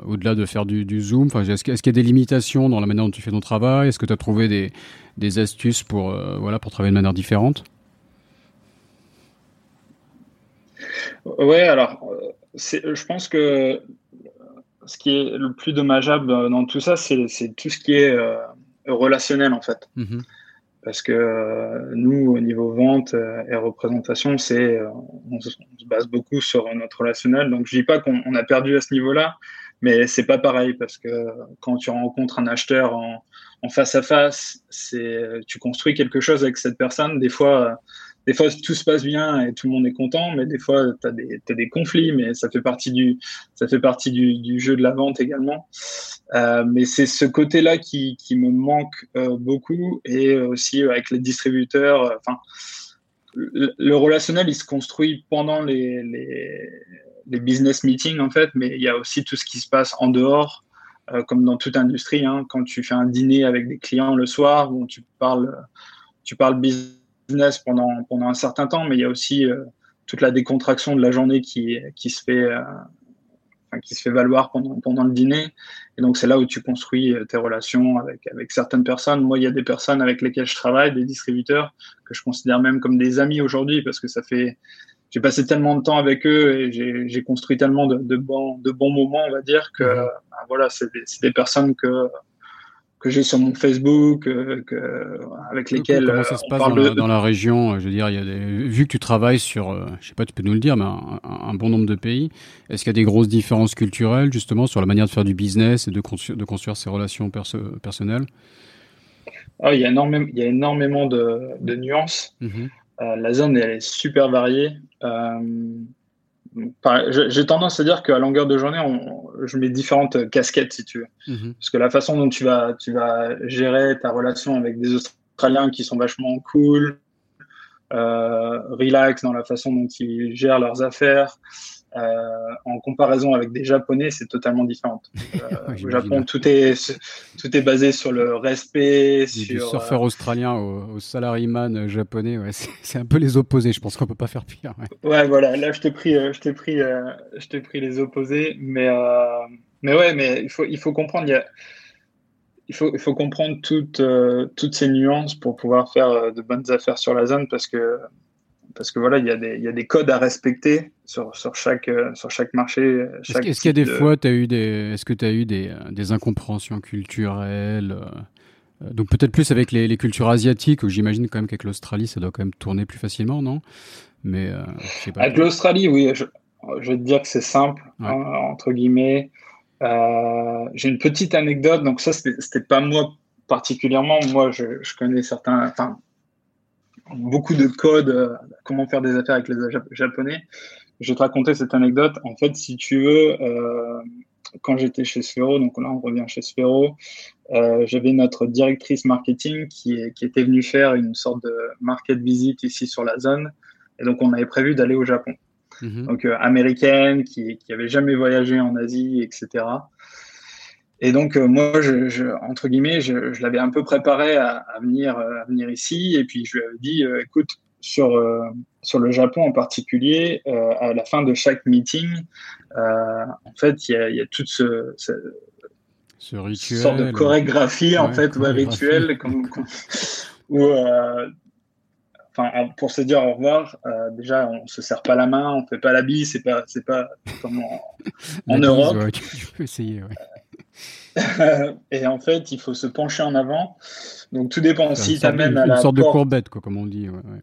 au-delà de faire du, Zoom, est-ce, qu'il y a des limitations dans la manière dont tu fais ton travail? Est-ce que tu as trouvé des, des astuces pour, voilà, pour travailler de manière différente? Ouais, alors, je pense que ce qui est le plus dommageable dans tout ça, c'est, tout ce qui est relationnel, en fait. Mm-hmm. Parce que euh, nous, au niveau vente euh, et représentation, c'est euh, on, se base beaucoup sur notre relationnel. Donc je dis pas qu'on a perdu à ce niveau-là, mais c'est pas pareil parce que quand tu rencontres un acheteur en, en face à face, c'est tu construis quelque chose avec cette personne. Des fois, des fois tout se passe bien et tout le monde est content, mais des fois tu as des, conflits, mais ça fait partie du, jeu de la vente également. Euh, mais c'est ce côté-là qui, me manque euh, beaucoup et aussi avec les distributeurs. Euh, enfin, le, relationnel, il se construit pendant les, business meetings, en fait, mais il y a aussi tout ce qui se passe en dehors, comme dans toute industrie. Hein, quand tu fais un dîner avec des clients le soir, où tu parles, tu parles business pendant, pendant un certain temps, mais il y a aussi euh, toute la décontraction de la journée qui, qui se fait qui se fait valoir pendant, pendant le dîner. Et donc, c'est là où tu construis euh, tes relations avec, avec certaines personnes. Moi, il y a des personnes avec lesquelles je travaille, des distributeurs, que je considère même comme des amis aujourd'hui parce que ça fait. J'ai passé tellement de temps avec eux et j'ai construit tellement de, de, bons, de bons moments, on va dire, que mmh. ben voilà, c'est des, des, personnes que, que j'ai sur mon Facebook, euh, que, avec lesquels comment ça se passe dans, la, région Je veux dire, il y a des, vu que tu travailles sur, euh, je sais pas, tu peux nous le dire, mais un, bon nombre de pays, est-ce qu'il y a des grosses différences culturelles justement sur la manière de faire du business et de, construire, de construire ses relations personnelles? Ah, il, y a énormément, il y a énormément de, de nuances. Euh, la zone elle est super variée. J'ai tendance à dire qu'à longueur de journée, on, je mets différentes casquettes, si tu veux. Mhm. Parce que la façon dont tu vas, tu vas gérer ta relation avec des Australiens qui sont vachement cool, euh, relax dans la façon dont ils gèrent leurs affaires, en comparaison avec des Japonais, c'est totalement différent. Euh, au Japon, tout est tout est basé sur le respect. Sur, du surfeur euh, australien au, au salaryman japonais, ouais, c'est un peu les opposés. Je pense qu'on peut pas faire pire. Ouais, ouais voilà. Là, je t'ai pris, je t'ai pris, je t'ai pris les opposés, mais mais ouais, mais il faut il faut comprendre. Il, y a, il faut il faut comprendre toutes toutes ces nuances pour pouvoir faire de bonnes affaires sur la zone parce que parce que voilà, il y, a des, il y a des codes à respecter sur, sur, chaque, euh, sur chaque marché. Est-ce qu'il y a des fois, as eu des, est-ce que tu as eu des, euh, des incompréhensions culturelles euh, Donc peut-être plus avec les, les, cultures asiatiques, où j'imagine quand même qu'avec l'Australie, ça doit quand même tourner plus facilement, non? Mais pas. Avec l'Australie, oui, je, je, vais te dire que c'est simple, hein, entre guillemets. J'ai une petite anecdote, donc ça, c'était pas moi particulièrement. Moi, je, je connais certains, enfin, beaucoup de codes, euh, comment faire des affaires avec les Japonais. Je vais te raconter cette anecdote. En fait, si tu veux, euh, quand j'étais chez Sphero, donc là on revient chez Sphero, euh, j'avais notre directrice marketing qui, qui, était venue faire une sorte de market visit ici sur la zone. Et donc on avait prévu d'aller au Japon. Mhm. Donc américaine, qui, qui avait jamais voyagé en Asie, etc. Et donc, euh, moi, je, entre guillemets, je, je l'avais un peu préparé à, venir, euh, à venir ici. Et puis, je lui avais dit, euh, écoute, sur, sur le Japon en particulier, à la fin de chaque meeting, en fait, il y a, y a, toute ce, ce, rituel, sorte de chorégraphie, en fait, ouais, rituel, comme, où, enfin, pour se dire au revoir, déjà, on se serre pas la main, on fait pas la bise, c'est pas, c'est pas comme en, Europe. tu, peux essayer. et en fait, il faut se pencher en avant. Donc tout dépend. Si t'amènes à la une sorte de courbette, quoi, comme on dit. Ouais, ouais.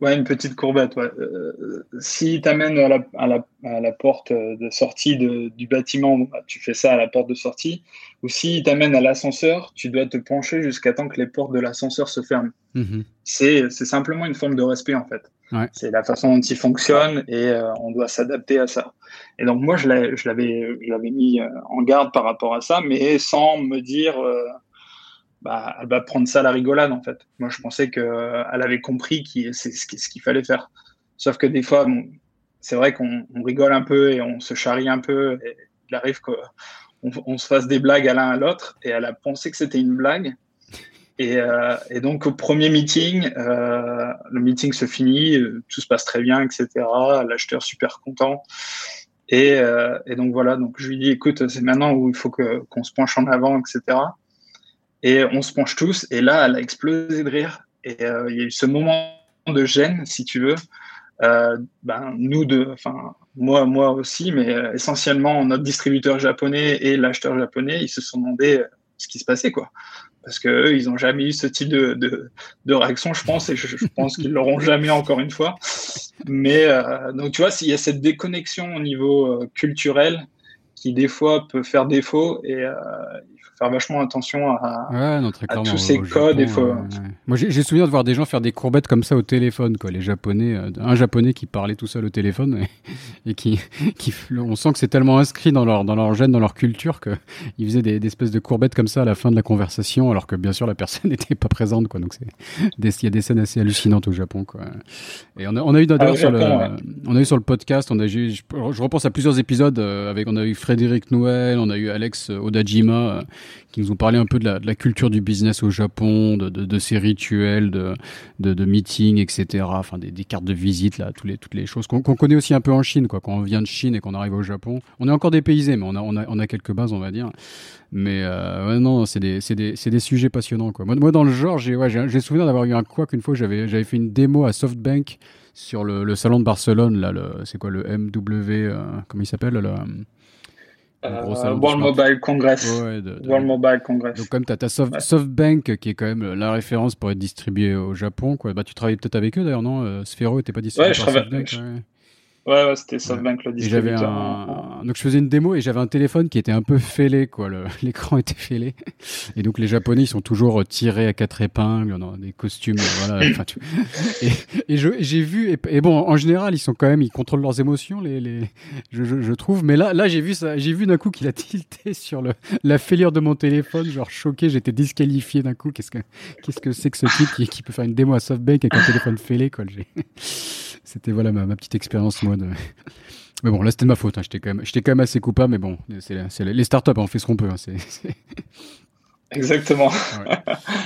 ouais une petite courbette. Ouais. Euh, si t'amènes à la, à, la, à la, porte de sortie de, du bâtiment, bah, tu fais ça à la porte de sortie. Ou si t'amènes à l'ascenseur, tu dois te pencher jusqu'à temps que les portes de l'ascenseur se ferment. Mm-hmm. C'est simplement une forme de respect en fait. C'est la façon dont il fonctionne et euh, on doit s'adapter à ça. Et donc moi, je l'avais mis euh, en garde par rapport à ça, mais sans me dire, euh, bah, elle va prendre ça à la rigolade en fait. Moi, je pensais qu'elle avait compris c'est ce qu'il fallait faire. Sauf que des fois, c'est vrai qu'on rigole un peu et on se charrie un peu. Et il arrive qu'on on se fasse des blagues à l'un à l'autre et elle a pensé que c'était une blague. Et, euh, et, donc au premier meeting, euh, le meeting se finit, euh, tout se passe très bien, etc. L'acheteur super content. Et, donc voilà, donc je lui dis, écoute, c'est maintenant où il faut qu'on se penche en avant, etc. Et on se penche tous. Et là, elle a explosé de rire. Et il y a eu ce moment de gêne, si tu veux. ben nous deux, enfin moi moi aussi, mais essentiellement notre distributeur japonais et l'acheteur japonais, ils se sont demandé ce qui se passait quoi parce qu'eux, ils n'ont jamais eu ce type de, de, réaction, je pense, et je, pense qu'ils l'auront jamais encore une fois. Mais euh, donc, tu vois, s'il y a cette déconnexion au niveau euh, culturel qui, des fois, peut faire défaut, et euh, faire vachement attention à, tous ces codes. faut... Moi, j'ai souvenir de voir des gens faire des courbettes comme ça au téléphone, quoi. Les Japonais, euh, un Japonais qui parlait tout seul au téléphone et, qui, qui, on sent que c'est tellement inscrit dans leur, dans leur gène, dans leur culture, qu'ils faisaient des, espèces de courbettes comme ça à la fin de la conversation, alors que bien sûr la personne n'était pas présente, quoi. Donc il y a des scènes assez hallucinantes au Japon, quoi. Et on a, on a eu d'ailleurs ah, sur le, on a eu sur le podcast, on a, je, je repense à plusieurs épisodes euh, avec, on a eu Frédéric Noël, on a eu Alex Odajima, euh, qui nous ont parlé un peu de la, culture du business au Japon, de, de, ses rituels, de, de, meetings, etc. Enfin, des, des, cartes de visite, là, tous les, toutes les choses qu'on connaît aussi un peu en Chine, quoi. Quand on vient de Chine et qu'on arrive au Japon, on est encore dépaysé, mais on a, on a, on a quelques bases, on va dire. Mais euh, ouais, non, c'est des, des, des, sujets passionnants, quoi. Moi, dans le genre, j'ai ouais, souvenir d'avoir eu un quoi qu'une fois, j'avais fait une démo à SoftBank sur le, le salon de Barcelone, là, c'est quoi le MW, euh, comment il s'appelle euh, World Mobile Congress. World Mobile Congress. Donc comme tu as ta SoftBank qui est quand même la référence pour être distribuée au Japon, quoi. Bah, tu travailles peut-être avec eux d'ailleurs, non euh, Sphero n'était pas distribué ouais, par SoftBank Ouais, ouais c'était SoftBank le distributeur. Un... Donc je faisais une démo et j'avais un téléphone qui était un peu fêlé, quoi. L'écran était fêlé. Et donc les Japonais, ils sont toujours tirés à quatre épingles, dans des costumes, voilà. Et, et j'ai vu, et, bon, en général, ils sont quand même, ils contrôlent leurs émotions, les, les... Je, je, je trouve. Mais là, là, j'ai vu ça, j'ai vu d'un coup qu'il a tilté sur le, la fêlure de mon téléphone, genre choqué, j'étais disqualifié d'un coup. Qu'est-ce que, qu'est-ce que c'est que ce type qui, qui peut faire une démo à SoftBank avec un téléphone fêlé, quoi. C'était voilà ma, petite expérience moi de. Mais bon, là c'était de ma faute. Hein. J'étais quand même, quand même assez coupable. Mais bon, c'est les startups, hein, on fait ce qu'on peut. Hein. Exactement.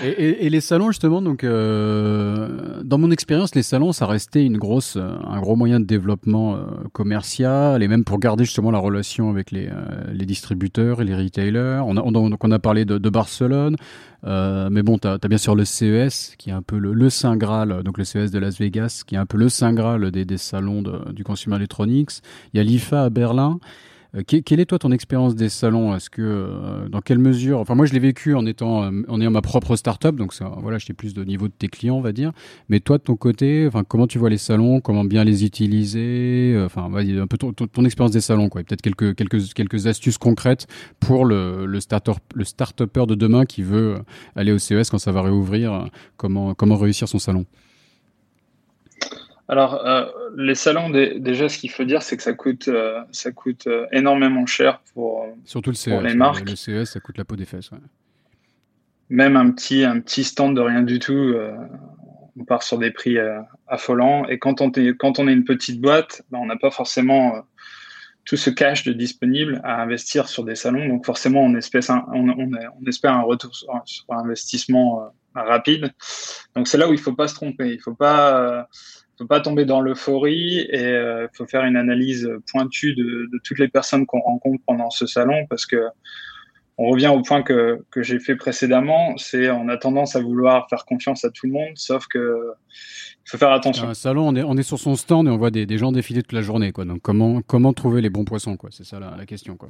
et, et, et, les salons justement, donc euh, dans mon expérience, les salons, ça restait une grosse, un gros moyen de développement euh, commercial et même pour garder justement la relation avec les, euh, les distributeurs et les retailers. On a, on, donc on a parlé de, de Barcelone, euh, mais bon, tu as, bien sûr le CES qui est un peu le, le, Saint Graal, donc le CES de Las Vegas qui est un peu le Saint Graal des, des salons de, du consumer electronics. Il y a l'IFA à Berlin. Euh, quelle est toi ton expérience des salons? Est-ce que euh, dans quelle mesure? Enfin moi je l'ai vécu en étant euh, en ayant ma propre start-up, donc ça, voilà, j'étais plus de niveau de tes clients, on va dire. Mais toi de ton côté, enfin comment tu vois les salons? Comment bien les utiliser? Enfin un peu ton, ton, expérience des salons, quoi. Peut-être quelques quelques quelques astuces concrètes pour le le starter le start-upper de demain qui veut aller au CES quand ça va réouvrir. Comment comment réussir son salon alors, euh, les salons, déjà, ce qu'il faut dire, c'est que ça coûte, euh, ça coûte euh, énormément cher pour, Surtout le CES, les marques. Le CES, ça coûte la peau des fesses. Même un petit, un petit stand de rien du tout, on part sur des prix affolants. Et quand on, est, quand on est une petite boîte, ben, on n'a pas forcément tout ce cash de disponible à investir sur des salons. Donc, forcément, on espère un, on, on, espère un retour sur, investissement rapide. Donc, c'est là où il ne faut pas se tromper. Il ne faut pas faut pas tomber dans l'euphorie et il euh, faut faire une analyse pointue de, de toutes les personnes qu'on rencontre pendant ce salon parce que on revient au point que, que j'ai fait précédemment, c'est on a tendance à vouloir faire confiance à tout le monde, sauf que il faut faire attention. Un salon, on est, on est sur son stand et on voit des, des gens défiler toute la journée, quoi. Donc comment comment trouver les bons poissons, quoi? C'est ça la, la, question, quoi.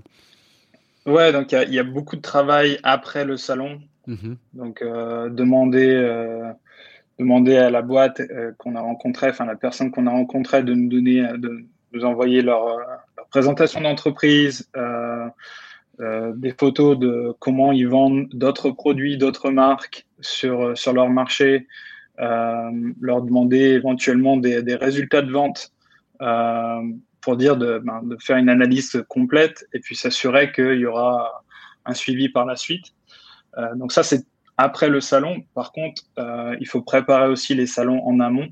Ouais, donc il y, y, a beaucoup de travail après le salon. Mm-hmm. Donc euh, demander euh, demander à la boîte euh, qu'on a rencontrée, enfin la personne qu'on a rencontrée, de nous donner, de nous envoyer leur, présentation d'entreprise, des photos de comment ils vendent d'autres produits, d'autres marques sur sur leur marché, leur demander éventuellement des, des résultats de vente pour dire de, ben, de, faire une analyse complète et puis s'assurer qu'il y aura un suivi par la suite. Donc ça c'est après le salon, par contre, euh, il faut préparer aussi les salons en amont.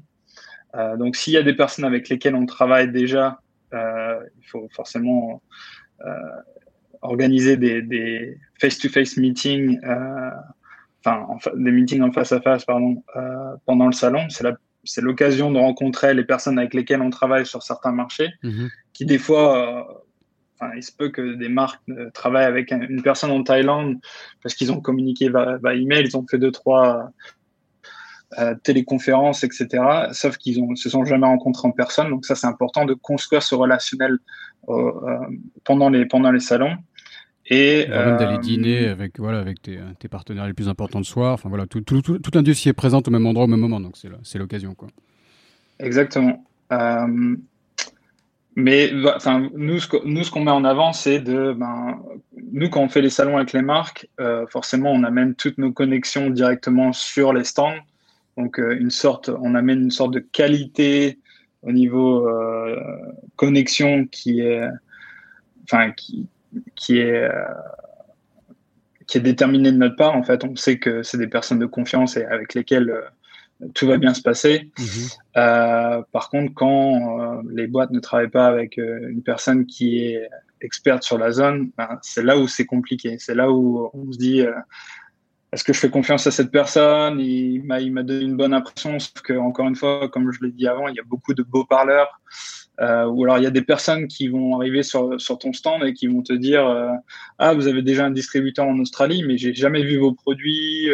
Euh, donc, s'il y a des personnes avec lesquelles on travaille déjà, euh, il faut forcément euh, organiser des face-to-face meetings, euh, enfin, des meetings en face à face, pardon, euh, pendant le salon. C'est l'occasion de rencontrer les personnes avec lesquelles on travaille sur certains marchés, mm-hmm. qui des fois il se peut que des marques euh, travaillent avec une personne en Thaïlande parce qu'ils ont communiqué par email, ils ont fait deux, trois euh, téléconférences, etc. Sauf qu'ils ne se sont jamais rencontrés en personne. Donc ça, c'est important de construire ce relationnel euh, pendant, les, pendant les salons. Et même d'aller dîner avec voilà avec tes, tes, partenaires les plus importants de soir. Enfin voilà, tout, tout, tout, un dossier est présent au même endroit au même moment, donc c'est l'occasion quoi. Exactement. Mais enfin, nous, ce nous, ce qu'on met en avant, c'est de, ben, nous, quand on fait les salons avec les marques, euh, forcément, on amène toutes nos connexions directement sur les stands. Donc, euh, une sorte, on amène une sorte de qualité au niveau euh, connexion qui est, enfin, qui, qui est, qui est déterminée de notre part. En fait, on sait que c'est des personnes de confiance et avec lesquelles tout va bien se passer. Mhm. Euh, par contre, quand euh, les boîtes ne travaillent pas avec euh, une personne qui est experte sur la zone, ben, c'est là où c'est compliqué. C'est là où on se dit est-ce que je fais confiance à cette personne? Il m'a donné une bonne impression, sauf que encore une fois, comme je l'ai dit avant, il y a beaucoup de beaux parleurs. ou alors il y a des personnes qui vont arriver sur, sur ton stand et qui vont te dire ah vous avez déjà un distributeur en Australie, mais j'ai jamais vu vos produits.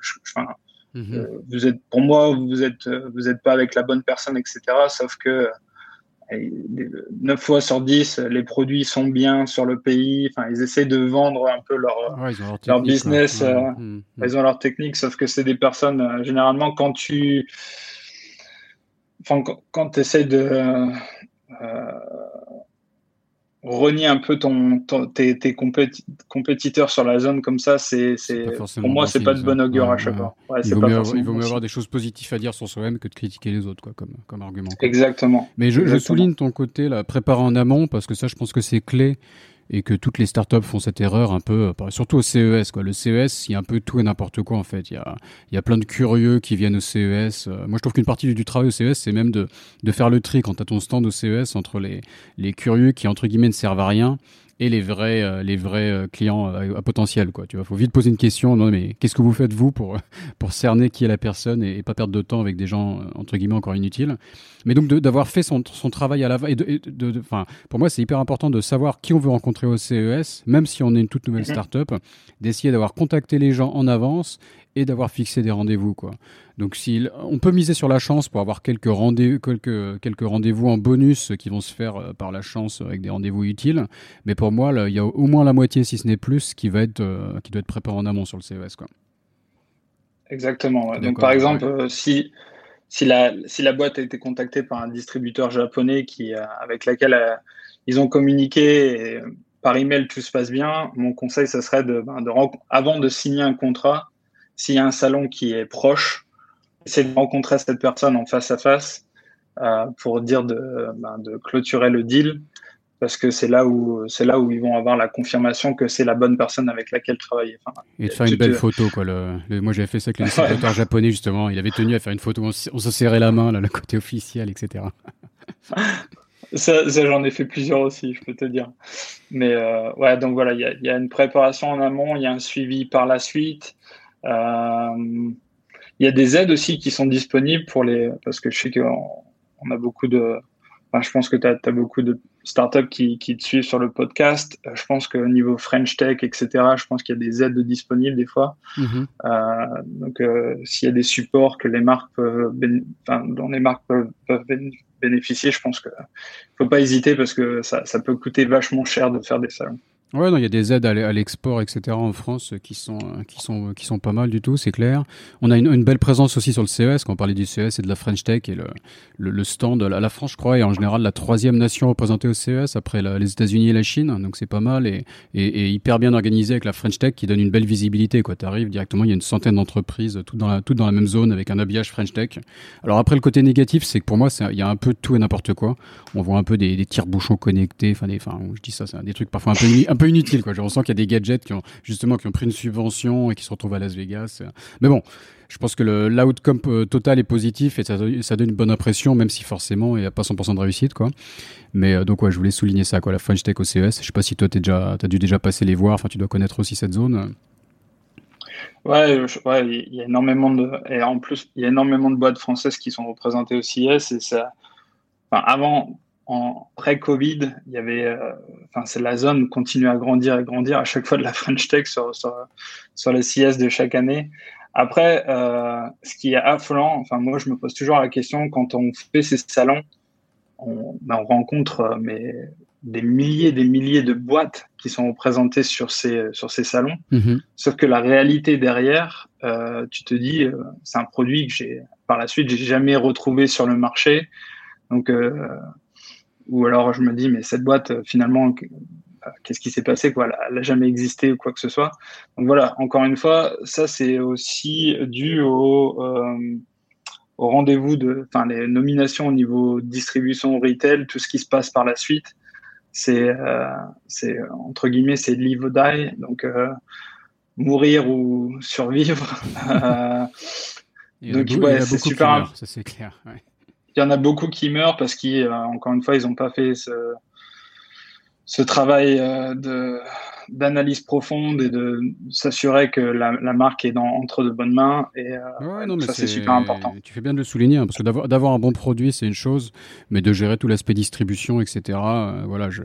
Je, Mhm. Euh, vous êtes, pour moi, vous êtes, euh, vous êtes pas avec la bonne personne, etc. Sauf que 9 fois sur 10, les produits sont bien sur le pays. Enfin, ils essaient de vendre un peu leur, leur, business. Euh, mhm. Ils ont leur technique, sauf que c'est des personnes, généralement, quand tu. Enfin, quand tu essaies de renier un peu ton, tes, tes compétiteurs sur la zone comme ça, c'est, pour moi, c'est pas de bon augure à chaque fois. il, vaut mieux, avoir des choses positives à dire sur soi-même que de critiquer les autres, quoi, comme, comme argument. Exactement. Mais je, je, souligne ton côté, là, préparer en amont, parce que ça, je pense que c'est clé et que toutes les startups font cette erreur un peu, euh, surtout au CES. Quoi. Le CES, il y a un peu tout et n'importe quoi en fait. Il y a, il y a plein de curieux qui viennent au CES. Euh, moi, je trouve qu'une partie du, travail au CES, c'est même de, de faire le tri quand tu as ton stand au CES entre les, les curieux qui, entre guillemets, ne servent à rien et les vrais, euh, les vrais euh, clients euh, à, potentiel. Quoi. Tu vois, faut vite poser une question. Non, mais qu'est-ce que vous faites vous pour pour cerner qui est la personne et, pas perdre de temps avec des gens entre guillemets encore inutiles? Mais donc d'avoir fait son, son, travail à la et de, de, pour moi c'est hyper important de savoir qui on veut rencontrer au CES, même si on est une toute nouvelle mhm. startup, d'essayer d'avoir contacté les gens en avance et d'avoir fixé des rendez-vous quoi. Donc si on peut miser sur la chance pour avoir quelques rendez quelques quelques rendez-vous en bonus qui vont se faire euh, par la chance avec des rendez-vous utiles, mais pour moi il y a au moins la moitié si ce n'est plus qui va être euh, qui doit être préparé en amont sur le CES quoi. Exactement. Donc par exemple euh, si si la, si la boîte a été contactée par un distributeur japonais qui, avec laquelle ils ont communiqué et par email tout se passe bien, mon conseil, ce serait de, ben, de, avant de signer un contrat, s'il y a un salon qui est proche, essayer de rencontrer cette personne en face à face euh, pour dire de, ben, de, clôturer le deal parce que c'est là où c'est là où ils vont avoir la confirmation que c'est la bonne personne avec laquelle travailler. et de faire une belle photo quoi. Le, moi j'avais fait ça avec le distributeur japonais justement. Il avait tenu à faire une photo. On, se serrait la main là, le côté officiel, etc. ça, j'en ai fait plusieurs aussi, je peux te dire. Mais euh, ouais, donc voilà, il y, y a, une préparation en amont, il y a un suivi par la suite. Euh, il y a des aides aussi qui sont disponibles pour les, parce que je sais qu'on on a beaucoup de, enfin, je pense que tu as, as, beaucoup de startups qui, qui te suivent sur le podcast. Euh, je pense qu'au niveau French Tech, etc., je pense qu'il y a des aides disponibles des fois. Mm-hmm. Euh, donc, euh, s'il y a des supports que les marques peuvent, enfin, dont les marques peuvent, peuvent, bénéficier, je pense qu'il faut pas hésiter parce que ça, ça peut coûter vachement cher de faire des salons. Ouais, non, il y a des aides à l'export, etc. en France qui sont, qui sont, qui sont pas mal du tout, c'est clair. On a une, belle présence aussi sur le CES, quand on parlait du CES et de la French Tech et le, le, le stand. La, la, France, je crois, est en général la troisième nation représentée au CES après les États-Unis et la Chine, donc c'est pas mal et, et, et, hyper bien organisé avec la French Tech qui donne une belle visibilité. Tu arrives directement, il y a une centaine d'entreprises, toutes dans, la, toutes dans la même zone avec un habillage French Tech. Alors après, le côté négatif, c'est que pour moi, il y a un peu tout et n'importe quoi. On voit un peu des, des tire-bouchons connectés, enfin, enfin, je dis ça, c'est des trucs parfois un peu, un peu inutile. Quoi. Je ressens qu'il y a des gadgets qui ont justement qui ont pris une subvention et qui se retrouvent à Las Vegas. Mais bon, je pense que l'outcome euh, total est positif et ça, ça, donne une bonne impression, même si forcément il n'y a pas 100% de réussite. quoi. Mais euh, donc ouais, je voulais souligner ça, quoi, la French Tech au CES. Je sais pas si toi, tu as dû déjà passer les voir, enfin tu dois connaître aussi cette zone. Ouais, ouais, il y a énormément de et en plus il y a énormément de boîtes françaises qui sont représentées au CES et ça. Avant, en pré-Covid, il y avait, euh, enfin, c'est la zone continue à grandir et grandir à chaque fois de la French Tech sur, sur, sur les CS de chaque année. Après, euh, ce qui est affolant, enfin, moi, je me pose toujours la question quand on fait ces salons, on, ben, on rencontre euh, mais, des milliers et des milliers de boîtes qui sont présentées sur ces, sur ces salons. Mm-hmm. Sauf que la réalité derrière, tu te dis, c'est un produit que j'ai, par la suite, j'ai jamais retrouvé sur le marché. Donc, euh, ou alors je me dis, mais cette boîte, finalement, qu'est-ce qui s'est passé quoi? Elle n'a jamais existé ou quoi que ce soit. Donc voilà, encore une fois, ça c'est aussi dû au, euh, au rendez-vous de, enfin les nominations au niveau distribution retail, tout ce qui se passe par la suite, c'est, euh, c'est entre guillemets, c'est live or die, donc euh, mourir ou survivre. donc ouais, c'est super. ça c'est clair. Il y en a beaucoup qui meurent parce qu'encore une fois, ils n'ont pas fait ce ce travail euh, de d'analyse profonde et de s'assurer que la, marque est dans, entre de bonnes mains. Et euh, ça, c'est super important. Tu fais bien de le souligner, hein, parce que d'avoir un bon produit, c'est une chose, mais de gérer tout l'aspect distribution, etc., euh, voilà, je,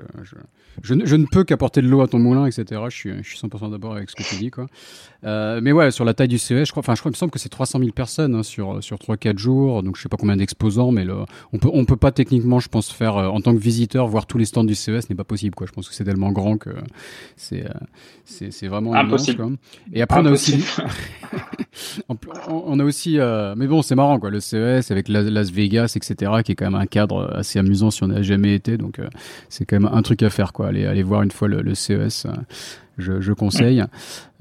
je, ne, peux qu'apporter de l'eau à ton moulin, etc. Je suis, je suis 100% d'abord avec ce que tu dis. Quoi. Euh, mais ouais, sur la taille du CES, je crois, enfin, je crois, il me semble que c'est 300 000 personnes hein, sur, sur 3-4 jours, donc je sais pas combien d'exposants, mais le, on peut, on peut pas techniquement, je pense, faire, en tant que visiteur, voir tous les stands du CES, n'est pas possible. Quoi. Je pense que c'est tellement grand que c'est c'est c'est vraiment impossible. et après on a aussi on a aussi euh, mais bon c'est marrant quoi le CES avec Las Vegas etc qui est quand même un cadre assez amusant si on n'a jamais été. Donc euh, c'est quand même un truc à faire quoi aller aller voir une fois le, le CES je, conseille.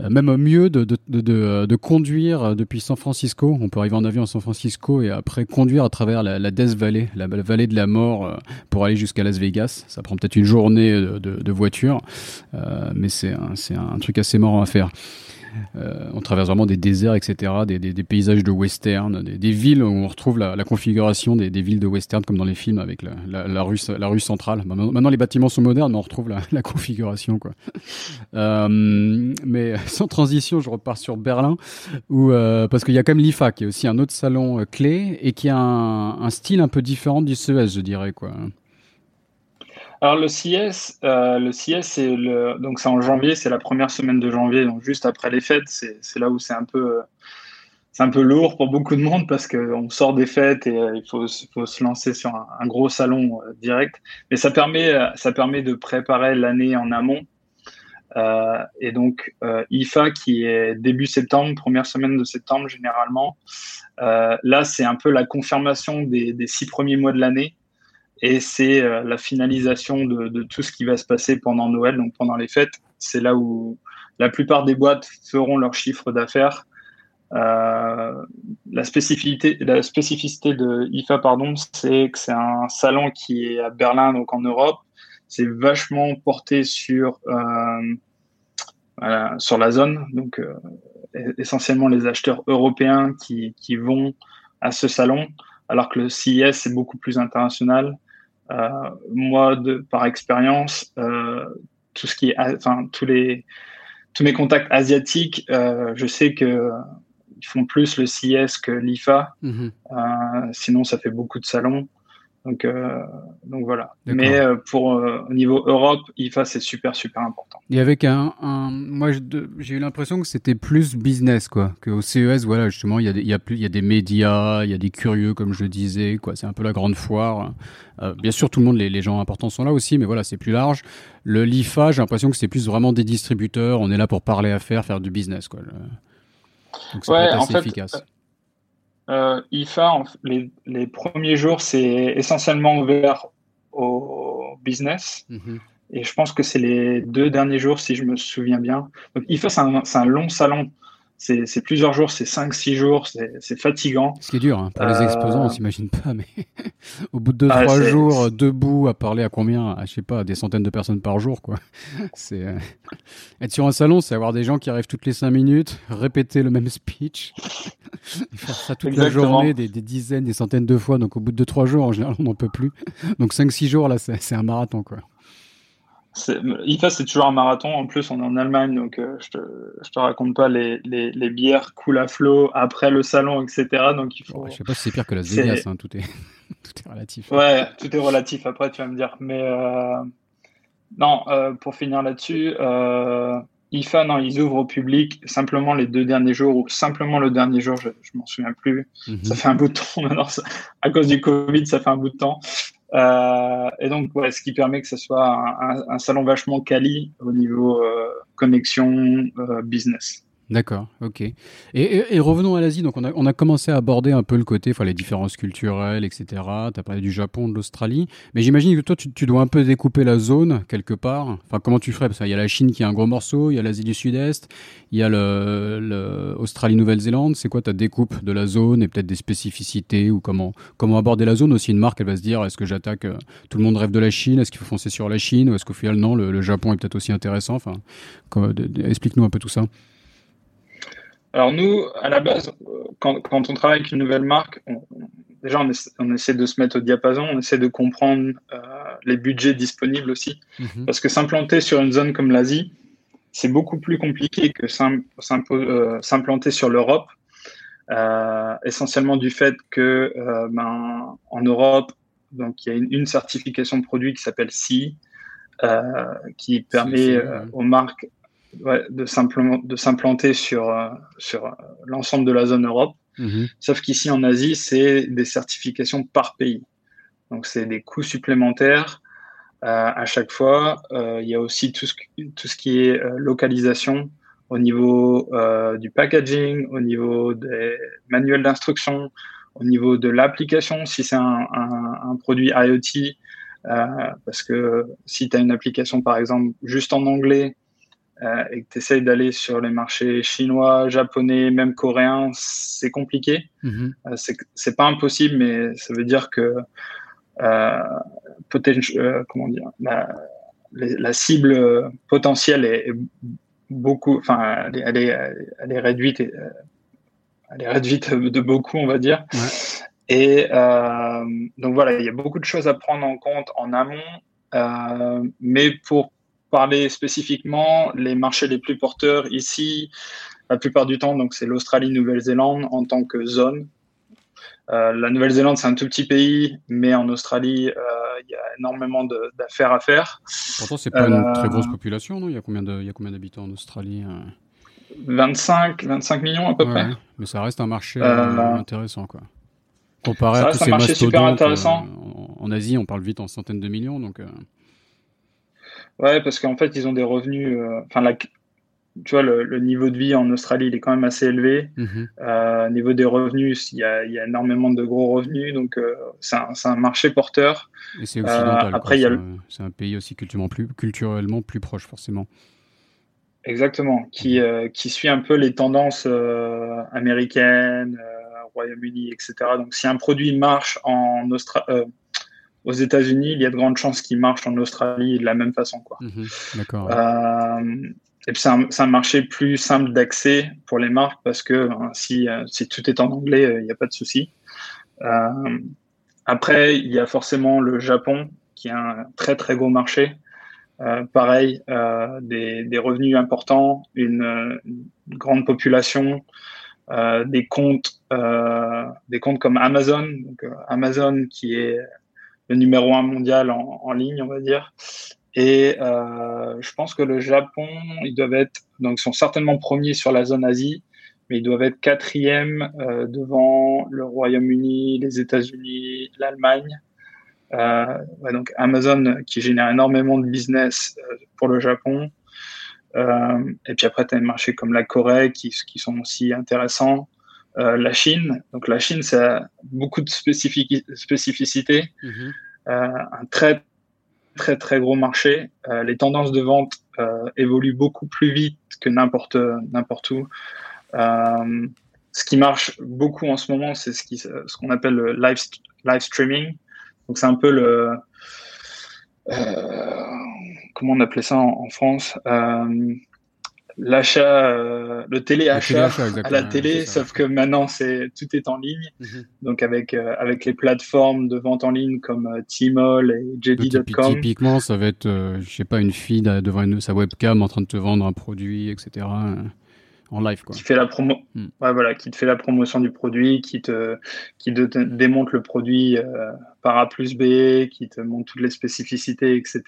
Euh, même mieux de, de, de, de, conduire depuis San Francisco. On peut arriver en avion à San Francisco et après conduire à travers la, Death Valley, la, vallée de la mort, euh, pour aller jusqu'à Las Vegas. Ça prend peut-être une journée de, voiture, euh, mais c'est un, un, truc assez marrant à faire. Euh, on traverse vraiment des déserts, etc., des, paysages de western, des, villes où on retrouve la, configuration des, villes de western comme dans les films avec la, rue, la rue centrale. Maintenant, les bâtiments sont modernes, mais on retrouve la, configuration. Quoi. Euh, mais sans transition, je repars sur Berlin, où, euh, parce qu'il y a quand même l'IFA, qui est aussi un autre salon clé et qui a un, un style un peu différent du CES, je dirais. quoi. Alors le CS, euh, le CS c'est donc c'est en janvier, c'est la première semaine de janvier, donc juste après les fêtes, c'est là où c'est un peu c'est un peu lourd pour beaucoup de monde parce qu'on sort des fêtes et euh, il faut, se lancer sur un, gros salon euh, direct. Mais ça permet ça permet de préparer l'année en amont. et donc IFA qui est début septembre, première semaine de septembre généralement. là c'est un peu la confirmation des six premiers mois de l'année et c'est euh, la finalisation de, tout ce qui va se passer pendant Noël, donc pendant les fêtes. C'est là où la plupart des boîtes feront leur chiffre d'affaires. Euh, la, spécificité, de IFA, pardon, c'est que c'est un salon qui est à Berlin, donc en Europe. C'est vachement porté sur, euh, sur la zone, donc essentiellement les acheteurs européens qui, qui vont à ce salon, alors que le CIS est beaucoup plus international. Euh, moi, de, par expérience, euh, tout ce qui est, enfin, tous les, tous mes contacts asiatiques, euh, je sais que ils font plus le CS que l'IFA. Mhm. sinon, ça fait beaucoup de salons. Donc, euh, donc voilà. Mais euh, pour euh, au niveau Europe, IFA c'est super super important. Et avec un, un moi j'ai eu l'impression que c'était plus business quoi, que au CES voilà justement il y a des, il y a plus il y a des médias, il y a des curieux comme je disais quoi. C'est un peu la grande foire. bien sûr tout le monde les, les, gens importants sont là aussi, mais voilà c'est plus large. Le l'IFA j'ai l'impression que c'est plus vraiment des distributeurs. On est là pour parler affaires, faire du business quoi. Donc c'est ouais, assez efficace. Euh, IFA, les, les, premiers jours, c'est essentiellement ouvert au business. Mhm. Et je pense que c'est les deux derniers jours, si je me souviens bien. Donc, IFA, c'est un, un, long salon c'est plusieurs jours, c'est 5-6 jours, c'est fatigant. Ce qui est dur, hein. pour les exposants, on euh, s'imagine pas, mais au bout de 2-3 ah, jours, debout, à parler à combien? À, Je sais pas, des centaines de personnes par jour, quoi. C'est euh, Être sur un salon, c'est avoir des gens qui arrivent toutes les 5 minutes, répéter le même speech, faire ça toute la journée, des, dizaines, des centaines de fois. Donc au bout de 2-3 jours, en général, on n'en peut plus. Donc 5-6 jours, là, c'est un marathon, quoi. IFA, c'est toujours un marathon. En plus, on est en Allemagne, donc euh, je, te, je te raconte pas les, les, les, bières coulent à flot après le salon, etc. Donc il faut. je sais pas si c'est pire que la Vegas, hein, tout, est... tout est relatif. Ouais, tout est relatif. Après, tu vas me dire. Mais euh... non, euh, pour finir là-dessus, IFA, non, ils ouvrent au public simplement les deux derniers jours ou simplement le dernier jour, je, je m'en souviens plus. Mhm. Ça fait un bout de temps maintenant. à cause du Covid, ça fait un bout de temps. Euh, et donc, ce qui permet que ce soit un, un, salon vachement quali au niveau euh, connexion euh, business. D'accord, ok. Et, revenons à l'Asie. Donc, on a, commencé à aborder un peu le côté, enfin, les différences culturelles, etc. Tu as parlé du Japon, de l'Australie. Mais j'imagine que toi, tu, dois un peu découper la zone quelque part. Enfin, comment tu ferais? Parce qu'il y a la Chine qui est un gros morceau, il y a l'Asie du Sud-Est, il y a l'Australie, Nouvelle-Zélande. C'est quoi ta découpe de la zone et peut-être des spécificités ou comment, comment aborder la zone? Aussi, une marque, elle va se dire est-ce que j'attaque euh, Tout le monde rêve de la Chine? Est-ce qu'il faut foncer sur la Chine? Ou est-ce qu'au final, non, le, Japon est peut-être aussi intéressant? Enfin, explique-nous un peu tout ça. Alors nous, à la base, quand, on travaille avec une nouvelle marque, déjà on essaie, de se mettre au diapason, on essaie de comprendre euh, les budgets disponibles aussi, mhm. parce que s'implanter sur une zone comme l'Asie, c'est beaucoup plus compliqué que euh, s'implanter sur l'Europe, euh, essentiellement du fait que ben, en Europe, donc il y a une, certification de produit qui s'appelle CI, qui permet aux marques de simplement de s'implanter sur euh, sur euh, l'ensemble de la zone Europe. Mhm. Sauf qu'ici en Asie, c'est des certifications par pays. Donc c'est des coûts supplémentaires euh, à chaque fois. il y a aussi tout ce, tout ce qui est localisation au niveau du packaging, au niveau des manuels d'instruction, au niveau de l'application, si c'est un, un, produit IoT, parce que si tu as une application par exemple juste en anglais, euh, et que tu essayes d'aller sur les marchés chinois, japonais, même coréens, c'est compliqué. Mm c'est pas impossible, mais ça veut dire que euh, peut-être, comment dire, la, cible potentielle est, beaucoup, enfin, elle est, réduite, elle est réduite de beaucoup, on va dire. Et donc voilà, il y a beaucoup de choses à prendre en compte en amont, mais pour parler spécifiquement, les marchés les plus porteurs ici, la plupart du temps, donc c'est l'Australie, Nouvelle-Zélande en tant que zone. Euh, la Nouvelle-Zélande, c'est un tout petit pays, mais en Australie, euh, il y a énormément d'affaires à faire. Pourtant, c'est pas une très grosse euh, population, non? Il y a combien d'habitants en Australie 25, 25 millions à peu près. Mais ça reste un marché intéressant, quoi. Comparé à tous ces marché super intéressant. En, Asie, on parle vite en centaines de millions, donc. Ouais, parce qu'en fait, ils ont des revenus. Euh, enfin, tu vois, le, niveau de vie en Australie, il est quand même assez élevé. Mhm. Euh, niveau des revenus, il y, a, il y, a, énormément de gros revenus, donc euh, c'est un, un, marché porteur. Et c'est occidental. après, c'est, un, un pays aussi culturellement plus, culturellement plus proche, forcément. Exactement, qui, mhm. qui suit un peu les tendances américaines, Royaume-Uni, etc. Donc, si un produit marche en Australie aux États-Unis, il y a de grandes chances qu'il marche en Australie de la même façon. Quoi. Mhm, d'accord. Euh, et puis c'est un, marché plus simple d'accès pour les marques parce que hein, si, euh, si, tout est en anglais, euh, il n'y a pas de souci. après, il y a forcément le Japon qui est un très très gros marché. pareil, des, des, revenus importants, une, grande population, des comptes, des comptes comme Amazon, donc Amazon qui est le numéro un mondial en, ligne, on va dire. Et euh, je pense que le Japon, ils doivent être, donc sont certainement premiers sur la zone Asie, mais ils doivent être quatrième euh, devant le Royaume-Uni, les États-Unis, l'Allemagne. Euh, donc Amazon qui génère énormément de business pour le Japon. et puis après, tu as des marchés comme la Corée qui sont aussi intéressants. Euh, la Chine. Donc la Chine, ça a beaucoup de spécificités. Mhm. Euh, un très très très gros marché. Euh, les tendances de vente évoluent beaucoup plus vite que n'importe n'importe où. ce qui marche beaucoup en ce moment, c'est ce qu'on ce qu'on appelle le live, live streaming. Donc c'est un peu le comment on appelait ça en, France? L'achat, euh, le téléachat à la télé, sauf que maintenant c'est tout est en ligne. Mhm. Donc avec euh, avec les plateformes de vente en ligne comme euh, Tmall et JD.com. Typiquement, ça va être, je sais pas, une fille devant une, sa webcam en train de te vendre un produit, etc en live quoi. Qui fait la promo, hmm. voilà, qui te fait la promotion du produit, qui te, qui te démontre le produit euh, par A plus B, qui te montre toutes les spécificités, etc.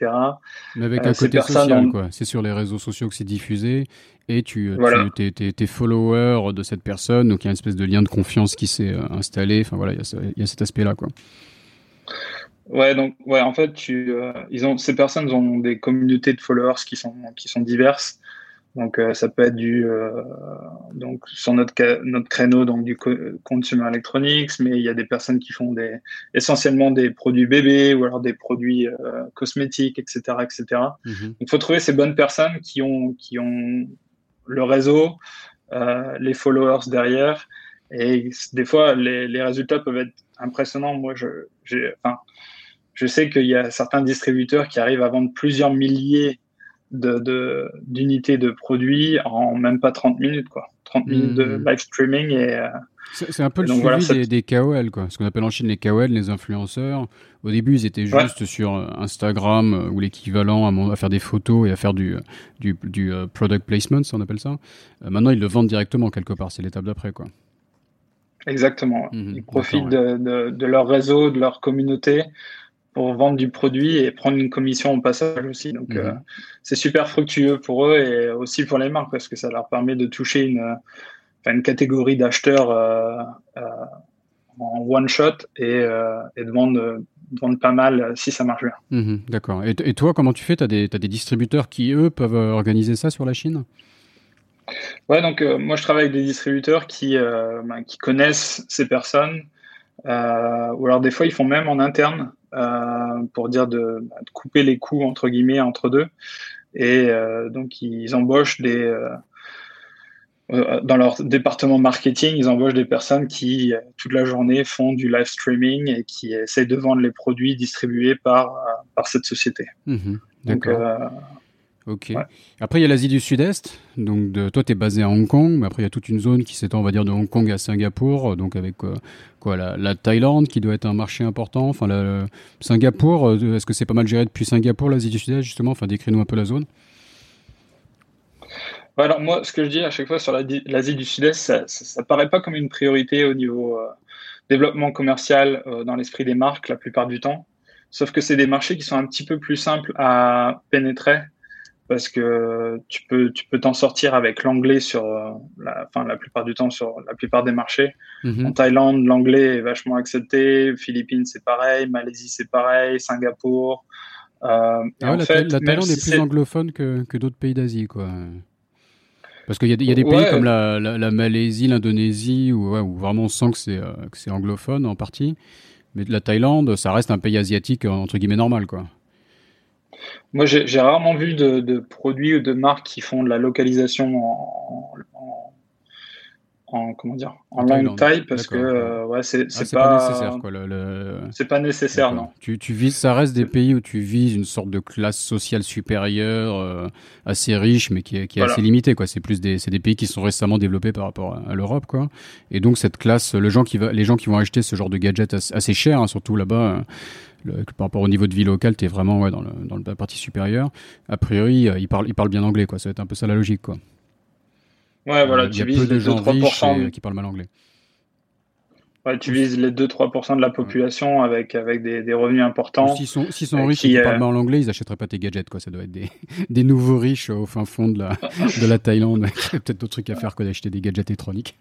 Mais avec euh, un côté social quoi. C'est sur les réseaux sociaux que c'est diffusé et tu, euh, tu es, follower de cette personne, donc il y a une espèce de lien de confiance qui s'est installé. Enfin voilà, il y, a cet aspect là quoi. Ouais, donc ouais, en fait, tu, ils ont, ces personnes ont des communautés de followers qui sont, qui sont diverses. Donc euh, ça peut être du euh, donc sur notre notre créneau donc du consumer electronics, mais il y a des personnes qui font des essentiellement des produits bébés ou alors des produits euh, cosmétiques, etc., etc. Mhm. Il faut trouver ces bonnes personnes qui ont qui ont le réseau, les followers derrière, et des fois les, les résultats peuvent être impressionnants. Moi, je enfin je sais qu'il y a certains distributeurs qui arrivent à vendre plusieurs milliers d'unités de, de, produits en même pas 30 minutes, quoi. 30 minutes de hmm. live streaming et. Euh, c'est un peu le suivi des, KOL, quoi. Ce qu'on appelle en Chine les KOL, les influenceurs. Au début, ils étaient juste sur euh, Instagram euh, ou l'équivalent à, faire des photos et à faire du, du, du product placement, on appelle ça. maintenant, ils le vendent directement quelque part. C'est l'étape d'après, quoi. Exactement. Mhm. ils profitent de, de, de, leur réseau, de leur communauté pour vendre du produit et prendre une commission au passage aussi. Donc, mhm. euh, c'est super fructueux pour eux et aussi pour les marques parce que ça leur permet de toucher une, une catégorie d'acheteurs euh, euh, en one shot et, et de, vendre, vendre, pas mal si ça marche bien. Mhm, d'accord. Et, et, toi, comment tu fais? Tu as, as, des distributeurs qui, eux, peuvent organiser ça sur la Chine? Ouais, donc moi je travaille avec des distributeurs qui, ben, qui connaissent ces personnes, ou alors des fois ils font même en interne euh, pour dire de, de, couper les coûts entre guillemets entre deux. Et euh, donc ils embauchent des euh, dans leur département marketing, ils embauchent des personnes qui toute la journée font du live streaming et qui essayent de vendre les produits distribués par par cette société. Mmh donc Ok. Après, il y a l'Asie du Sud-Est. Donc, de, toi, tu es basé à Hong Kong, mais après, il y a toute une zone qui s'étend, on va dire, de Hong Kong à Singapour. Donc, avec euh, quoi, la, Thaïlande, qui doit être un marché important. Enfin, la, Singapour, euh, est-ce que c'est pas mal géré depuis Singapour, l'Asie du Sud-Est, justement? Enfin, décris-nous un peu la zone. alors, moi, ce que je dis à chaque fois sur l'Asie du Sud-Est, ça, ça, paraît pas comme une priorité au niveau euh, développement commercial dans l'esprit des marques la plupart du temps. Sauf que c'est des marchés qui sont un petit peu plus simples à pénétrer parce que tu peux tu peux t'en sortir avec l'anglais sur euh, la enfin la plupart du temps sur la plupart des marchés. Mhm. En Thaïlande, l'anglais est vachement accepté, Philippines c'est pareil, Malaisie c'est pareil, Singapour. Euh, ah la, Thaïlande est plus anglophone que, que d'autres pays d'Asie quoi. Parce qu'il y a, y a des pays comme la, la, Malaisie, l'Indonésie où, ouais, où, vraiment on sent que c'est euh, que c'est anglophone en partie, mais la Thaïlande ça reste un pays asiatique entre guillemets normal quoi. Moi, j'ai rarement vu de, produits ou de marques qui font de la localisation en, en comment dire en type parce que euh, ouais c'est ah, pas, nécessaire quoi c'est pas nécessaire non. Tu, tu vises ça reste des pays où tu vises une sorte de classe sociale supérieure euh, assez riche mais qui est, qui est assez limitée quoi. C'est plus des des pays qui sont récemment développés par rapport à, l'Europe quoi. Et donc cette classe le gens qui va les gens qui vont acheter ce genre de gadget assez, cher hein, surtout là-bas par rapport au niveau de vie locale, tu es vraiment ouais, dans, le, dans la partie supérieure. A priori, euh, ils, parlent, ils parlent bien anglais, quoi. Ça va être un peu ça la logique, quoi. Ouais, voilà, tu vises les 2-3% qui parlent mal anglais. Ouais, tu vises les 2-3% de la population avec, avec des, des revenus importants. S'ils sont, sont riches et qui parlent mal anglais, ils n'achèteraient pas tes gadgets. Quoi. Ça doit être des, des nouveaux riches au fin fond de la, de la Thaïlande. peut-être d'autres trucs à faire que d'acheter des gadgets électroniques.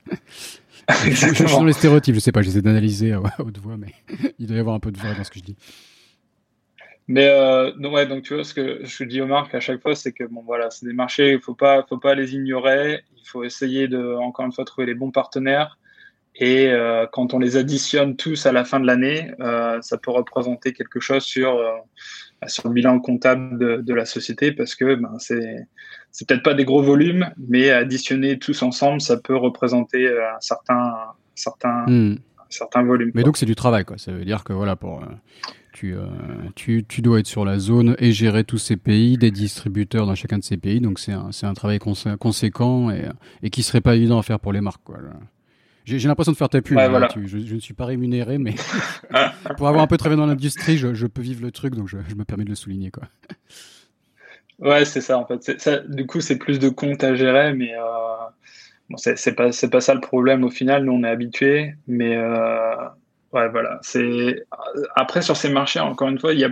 je, suis dans les stéréotypes, je sais pas, j'essaie d'analyser à haute voix, mais il doit y avoir un peu de vrai dans ce que je dis. Mais euh, donc, ouais, donc tu vois, ce que je dis aux marques à chaque fois, c'est que bon, voilà, c'est des marchés, il faut pas, faut pas les ignorer. Il faut essayer de, encore une fois, trouver les bons partenaires. Et euh, quand on les additionne tous à la fin de l'année, euh, ça peut représenter quelque chose sur euh, sur le bilan comptable de, de la société parce que ben, c'est c'est peut-être pas des gros volumes, mais additionner tous ensemble, ça peut représenter un certain certain un certain volume. Mais donc c'est du travail, quoi. Ça veut dire que voilà pour tu, euh, tu, tu, dois être sur la zone et gérer tous ces pays, des distributeurs dans chacun de ces pays. Donc c'est un, un, travail conséquent et, et qui serait pas évident à faire pour les marques. Quoi. J'ai, l'impression de faire ta pub. Hein, je, ne suis pas rémunéré, mais pour avoir un peu travaillé dans l'industrie, je, je, peux vivre le truc, donc je, me permets de le souligner. Quoi. Ouais, c'est ça en fait. Ça, du coup, c'est plus de comptes à gérer, mais euh, bon, c'est, pas ça le problème au final. Nous, on est habitués, mais euh, Ouais, voilà. Après sur ces marchés, encore une fois, il y a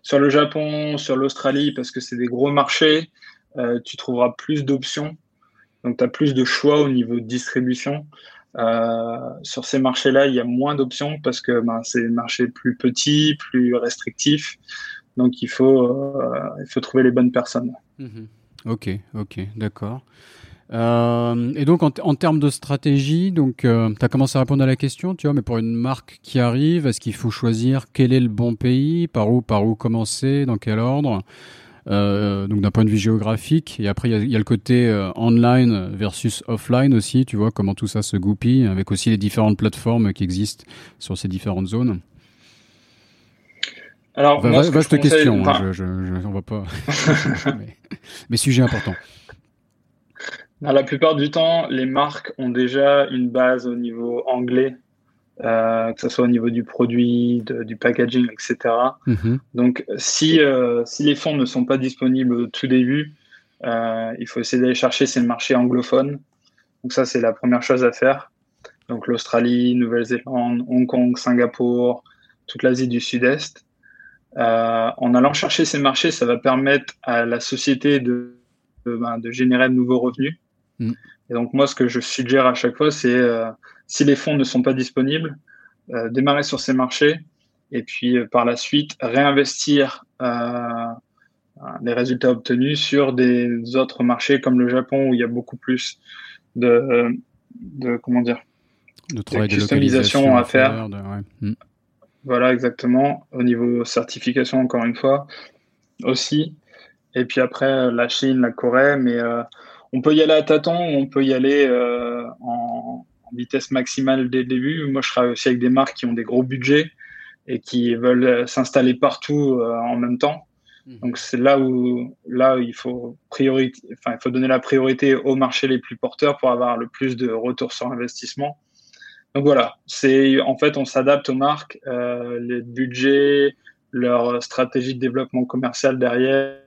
sur le Japon, sur l'Australie, parce que c'est des gros marchés, euh, tu trouveras plus d'options. Donc, tu as plus de choix au niveau de distribution. Euh, sur ces marchés-là, il y a moins d'options parce que ben, c'est des marchés plus petits, plus restrictifs. Donc, il faut, euh, il faut trouver les bonnes personnes. Mhm. Ok, ok, d'accord. Euh, et donc en, termes de stratégie, tu as commencé à répondre à la question, tu vois, mais pour une marque qui arrive, est-ce qu'il faut choisir quel est le bon pays, par où, par où commencer, dans quel ordre? Euh, donc d'un point de vue géographique, et après il y, a, le côté online versus offline aussi, tu vois comment tout ça se goupille, avec aussi les différentes plateformes qui existent sur ces différentes zones. Alors, moi, vaste question, hein, je, on va pas, mais, mais sujet important. La plupart du temps, les marques ont déjà une base au niveau anglais, euh, que ce soit au niveau du produit, du packaging, etc. Mhm. Donc, si, euh, si les fonds ne sont pas disponibles au tout début, euh, il faut essayer d'aller chercher ces marchés anglophones. Donc, ça, c'est la première chose à faire. Donc, l'Australie, Nouvelle-Zélande, Hong Kong, Singapour, toute l'Asie du Sud-Est. en allant chercher ces marchés, ça va permettre à la société de, de, ben, de générer de nouveaux revenus. Mm. Et donc moi, ce que je suggère à chaque fois, c'est euh, si les fonds ne sont pas disponibles, euh, démarrer sur ces marchés et puis euh, par la suite réinvestir les résultats obtenus sur des autres marchés comme le Japon où il y a beaucoup plus de, de comment dire de, customisation à faire. Mm. Voilà, exactement. Au niveau certification, encore une fois, aussi. Et puis après, la Chine, la Corée, mais on peut y aller à tâtons, on peut y aller euh, en, vitesse maximale dès le début. Moi, je travaille aussi avec des marques qui ont des gros budgets et qui veulent s'installer partout euh, en même temps. Mhm. Donc c'est là où là il faut enfin il faut donner la priorité aux marchés les plus porteurs pour avoir le plus de retour sur investissement. Donc voilà, c'est en fait on s'adapte aux marques, euh, les budgets, leur stratégie de développement commercial derrière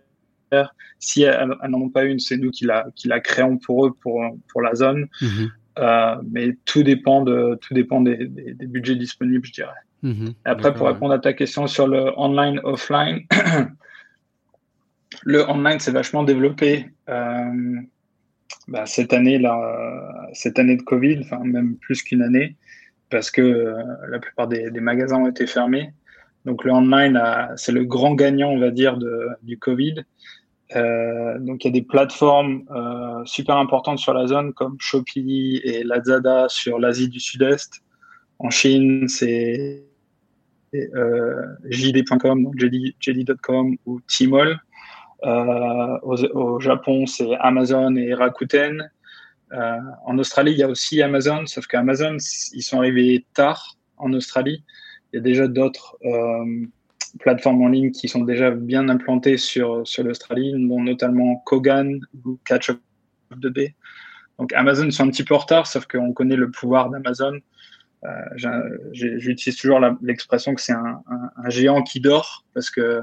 si elles, n'en ont pas une, c'est nous qui la, qui la créons pour eux, pour, pour la zone. Mhm. Euh, mais tout dépend, de, tout dépend des, des, budgets disponibles, je dirais. Mhm. Après, pour répondre à ta question sur le online, offline, le online s'est vachement développé euh, bah, cette année là, cette année de Covid, enfin même plus qu'une année, parce que euh, la plupart des, des, magasins ont été fermés. Donc le online, c'est le grand gagnant, on va dire, de, du Covid. Euh, donc il y a des plateformes euh, super importantes sur la zone comme Shopee et Lazada sur l'Asie du Sud-Est. En Chine, c'est euh, JD.com, donc JD.com ou Tmall. Au, au, Japon, c'est Amazon et Rakuten. En Australie, il y a aussi Amazon, sauf qu'Amazon, ils sont arrivés tard en Australie. Il y a déjà d'autres plateformes en ligne qui sont déjà bien implantées sur, sur l'Australie, dont notamment Kogan ou Catch Up de B. Donc Amazon sont un petit peu en retard, sauf qu'on connaît le pouvoir d'Amazon. Euh, J'utilise toujours l'expression que c'est un, un, géant qui dort parce que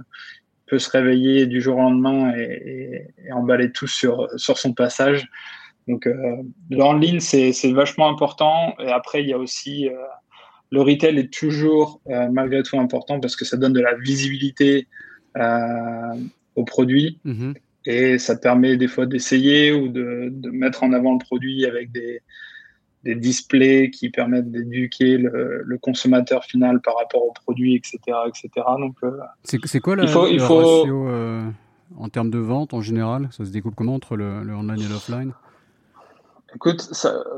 peut se réveiller du jour au lendemain et, et, emballer tout sur, sur son passage. Donc, euh, en ligne, c'est vachement important. Et après, il y a aussi euh, le retail est toujours euh, malgré tout important parce que ça donne de la visibilité euh, aux produits mhm. et ça permet des fois d'essayer ou de, mettre en avant le produit avec des, des displays qui permettent d'éduquer le, consommateur final par rapport au produit, etc. etc. Donc, euh, c'est quoi la, il faut, il faut... ratio en termes de vente en général? Ça se découpe comment entre le, le online et l'offline? Écoute,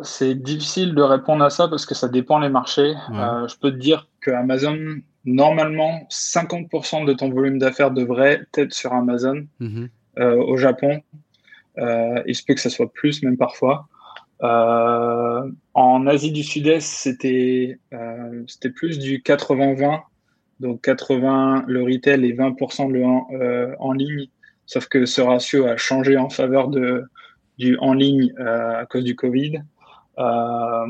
c'est difficile de répondre à ça parce que ça dépend les marchés. Euh, je peux te dire que Amazon, normalement, 50% de ton volume d'affaires devrait être sur Amazon. Mhm. Euh, au Japon, euh, il se peut que ça soit plus, même parfois. en Asie du Sud-Est, c'était plus du 80-20. Donc 80 le retail et 20% le en ligne. Sauf que ce ratio a changé en faveur de du en ligne euh, à cause du Covid. Euh,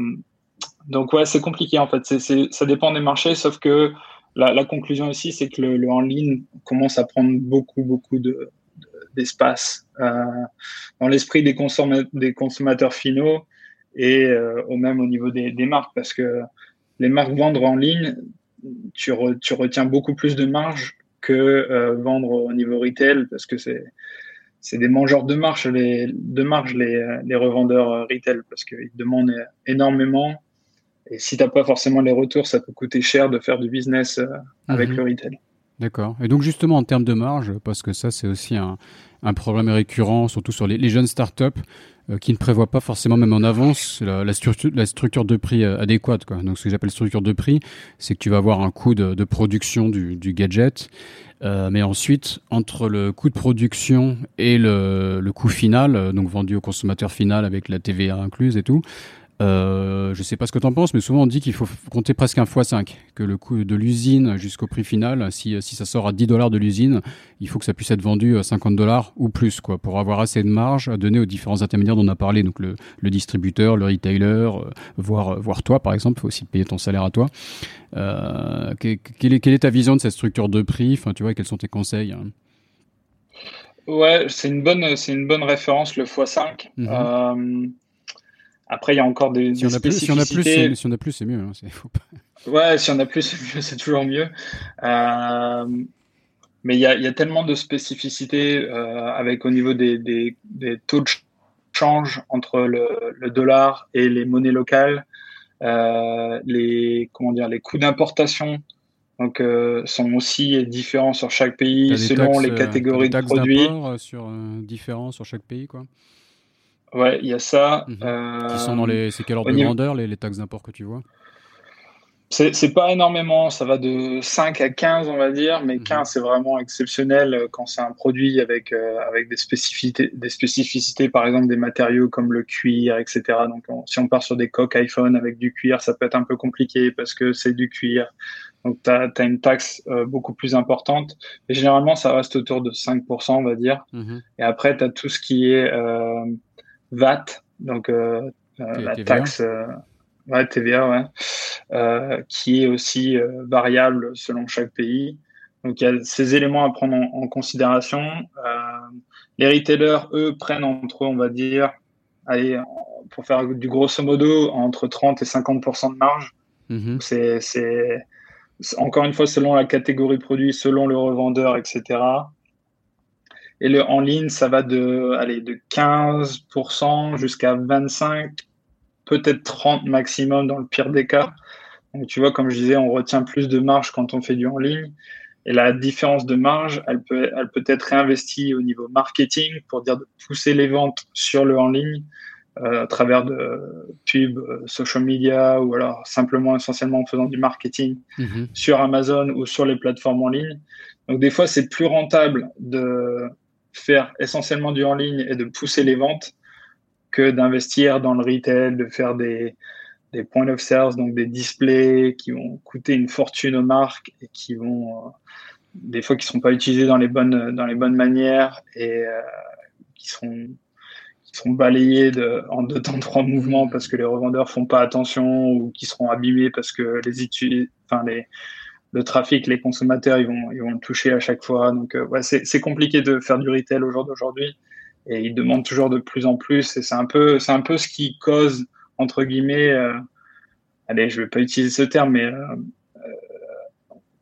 donc ouais, c'est compliqué en fait. Ça dépend des marchés, sauf que la, conclusion ici, c'est que le, en ligne commence à prendre beaucoup, beaucoup de, d'espace euh, dans l'esprit des, des consommateurs finaux et au même au niveau des, des, marques, parce que les marques vendre en ligne, tu retiens beaucoup plus de marge que vendre au niveau retail, parce que c'est c'est des mangeurs de marge, les, de marge, les, les revendeurs euh, retail, parce qu'ils demandent énormément. Et si tu n'as pas forcément les retours, ça peut coûter cher de faire du business euh, avec mhm. le retail. D'accord. Et donc justement en termes de marge, parce que ça c'est aussi un, un, problème récurrent, surtout sur les, jeunes startups euh, qui ne prévoient pas forcément même en avance la, structure, de prix euh, adéquate. Donc ce que j'appelle structure de prix, c'est que tu vas avoir un coût de, production du, gadget, euh, mais ensuite entre le coût de production et le, le coût final, donc vendu au consommateur final avec la TVA incluse et tout, euh, je sais pas ce que tu en penses, mais souvent on dit qu'il faut compter presque un x5, que le coût de l'usine jusqu'au prix final, si, si ça sort à 10 dollars de l'usine, il faut que ça puisse être vendu à 50 dollars ou plus, quoi, pour avoir assez de marge à donner aux différents intermédiaires dont on a parlé, donc le, le distributeur, le retailer, euh, voire, voire toi par exemple, il faut aussi payer ton salaire à toi. Euh, quelle, est, quelle est ta vision de cette structure de prix? Enfin, tu vois, quels sont tes conseils hein? Ouais, c'est une bonne, c'est une bonne référence le x5. Mm -hmm. euh, après, il y a encore des, si des on a plus, si on a plus, c'est, si on a plus, c'est mieux. Hein, c'est, faut pas... Ouais, si on a plus, c'est, mieux, c'est toujours mieux. Euh, mais il y, a, il y, a, tellement de spécificités euh, avec au niveau des, des, des, taux de change entre le, le dollar et les monnaies locales, euh, les comment dire, les coûts d'importation. Donc, sont aussi différents sur chaque pays selon taxes, les catégories de produits. Sur, différents sur chaque pays, quoi. Ouais, il y a ça. Mmh. Euh, qui sont dans les. C'est quel ordre de grandeur, les, les, taxes d'import que tu vois? C'est pas énormément. Ça va de 5 à 15, on va dire. Mais mmh. 15, c'est vraiment exceptionnel quand c'est un produit avec, euh, avec des, spécificités, des spécificités, par exemple des matériaux comme le cuir, etc. Donc, on, si on part sur des coques iPhone avec du cuir, ça peut être un peu compliqué parce que c'est du cuir. Donc, tu as, as, une taxe euh, beaucoup plus importante. Et généralement, ça reste autour de 5%, on va dire. Mmh. Et après, tu as tout ce qui est. Euh, VAT, donc euh, la TVA. taxe euh, ouais, TVA, ouais, euh, qui est aussi variable selon chaque pays. Donc il y a ces éléments à prendre en, en considération. les retailers, eux, prennent entre eux, on va dire, allez, pour faire du grosso modo, entre 30 et 50% de marge. Mmh. C'est encore une fois selon la catégorie produit, selon le revendeur, etc. Et le en ligne, ça va de, allez, de 15% jusqu'à 25, peut-être 30% maximum dans le pire des cas. Donc, tu vois, comme je disais, on retient plus de marge quand on fait du en ligne. Et la différence de marge, elle peut, elle peut être réinvestie au niveau marketing pour dire de pousser les ventes sur le en ligne euh, à travers de pubs, euh, social media ou alors simplement essentiellement en faisant du marketing mmh. sur Amazon ou sur les plateformes en ligne. Donc des fois, c'est plus rentable de faire essentiellement du en ligne et de pousser les ventes que d'investir dans le retail, de faire des, des points of sales, donc des displays qui vont coûter une fortune aux marques et qui vont, euh, des fois, qui ne sont pas utilisés dans les bonnes, dans les bonnes manières et euh, qui sont qui seront balayés en deux temps, trois mouvements parce que les revendeurs font pas attention ou qui seront abîmés parce que les, enfin, les, le trafic, les consommateurs, ils vont, ils vont le toucher à chaque fois. Donc, euh, c'est compliqué de faire du retail au jour d'aujourd'hui. Et ils demandent toujours de plus en plus. Et c'est un peu, c'est un peu ce qui cause, entre guillemets, euh, allez, je vais pas utiliser ce terme, mais euh,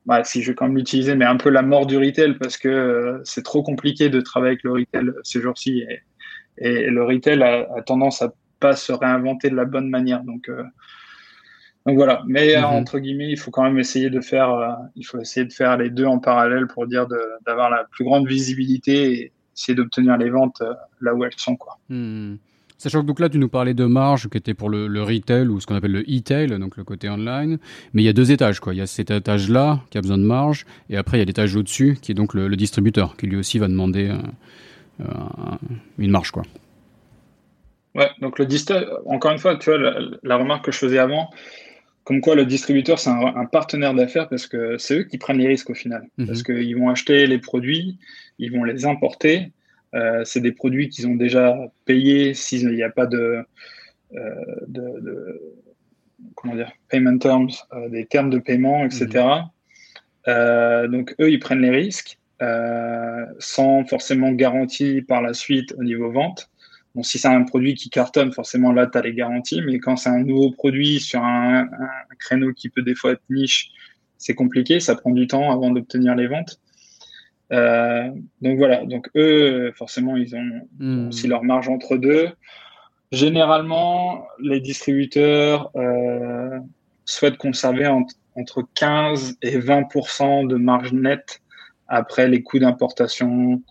bah, si je vais quand même l'utiliser, mais un peu la mort du retail parce que c'est trop compliqué de travailler avec le retail ces jours-ci. Et, et, le retail a, a, tendance à pas se réinventer de la bonne manière. Donc, donc voilà, mais mmh. entre guillemets, il faut quand même essayer de faire, euh, il faut essayer de faire les deux en parallèle pour dire d'avoir la plus grande visibilité et essayer d'obtenir les ventes euh, là où elles sont quoi. Mmh. Sachant que donc là, tu nous parlais de marge qui était pour le, le retail ou ce qu'on appelle le e-tail, donc le côté online. Mais il y a deux étages, quoi. Il y a cet étage-là qui a besoin de marge, et après il y a l'étage au-dessus qui est donc le, le, distributeur, qui lui aussi va demander euh, euh, une marge, quoi. Ouais, donc le encore une fois, tu vois, la, la, remarque que je faisais avant, comme quoi le distributeur, c'est un, un, partenaire d'affaires parce que c'est eux qui prennent les risques au final. Mmh. Parce qu'ils vont acheter les produits, ils vont les importer. Euh, c'est des produits qu'ils ont déjà payés s'il n'y a pas de, euh, de, de, comment dire, payment terms, euh, des termes de paiement, etc. Mmh. Euh, donc eux, ils prennent les risques sans forcément garantie par la suite au niveau vente. Bon, si c'est un produit qui cartonne, forcément là, tu as les garanties, mais quand c'est un nouveau produit sur un, un, créneau qui peut des fois être niche, c'est compliqué, ça prend du temps avant d'obtenir les ventes. Euh, donc voilà, donc eux, forcément, ils ont, mmh. aussi leur marge entre deux. Généralement, les distributeurs euh, souhaitent conserver entre 15 et 20% de marge nette après les coûts d'importation,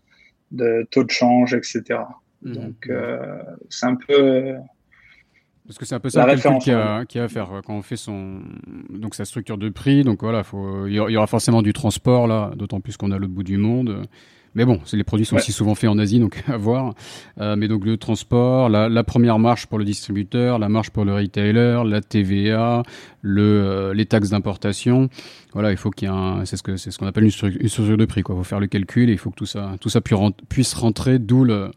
de taux de change, etc. Mmh. Donc, c'est un peu parce que c'est un peu ça qu'il y, a, a à faire quand on fait son donc sa structure de prix. Donc voilà, faut... il y aura forcément du transport là, d'autant plus qu'on a le bout du monde. Mais bon, les produits sont aussi souvent faits en Asie, donc à voir. Euh, mais donc le transport, la, première marche pour le distributeur, la marche pour le retailer, la TVA, le, euh, les taxes d'importation. Voilà, il faut qu'il y ait un, c'est ce que c'est ce qu'on appelle une, structure de prix. Quoi, il faut faire le calcul et il faut que tout ça, tout ça puisse rentrer, d'où le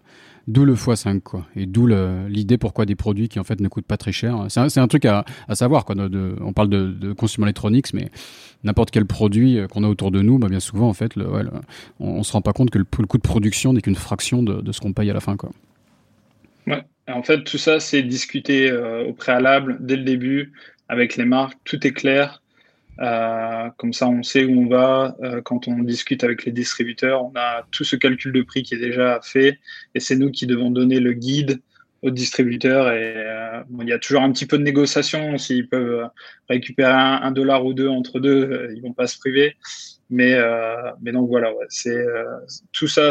D'où le x5, quoi. Et d'où l'idée pourquoi des produits qui en fait ne coûtent pas très cher. C'est un, truc à, savoir, quoi. De, on parle de, de consumer electronics, mais n'importe quel produit euh, qu'on a autour de nous, bah bien souvent en fait, le, on, ne se rend pas compte que le, coût de production n'est qu'une fraction de, ce qu'on paye à la fin, quoi. Ouais. En fait, tout ça, c'est discuté euh, au préalable dès le début avec les marques. Tout est clair. Euh, comme ça, on sait où on va. Euh, quand on discute avec les distributeurs, on a tout ce calcul de prix qui est déjà fait et c'est nous qui devons donner le guide aux distributeurs. Et euh, il y a toujours un petit peu de négociation. S'ils peuvent récupérer un, dollar ou deux entre deux, ils vont pas se priver. Mais, mais donc voilà, c'est tout ça,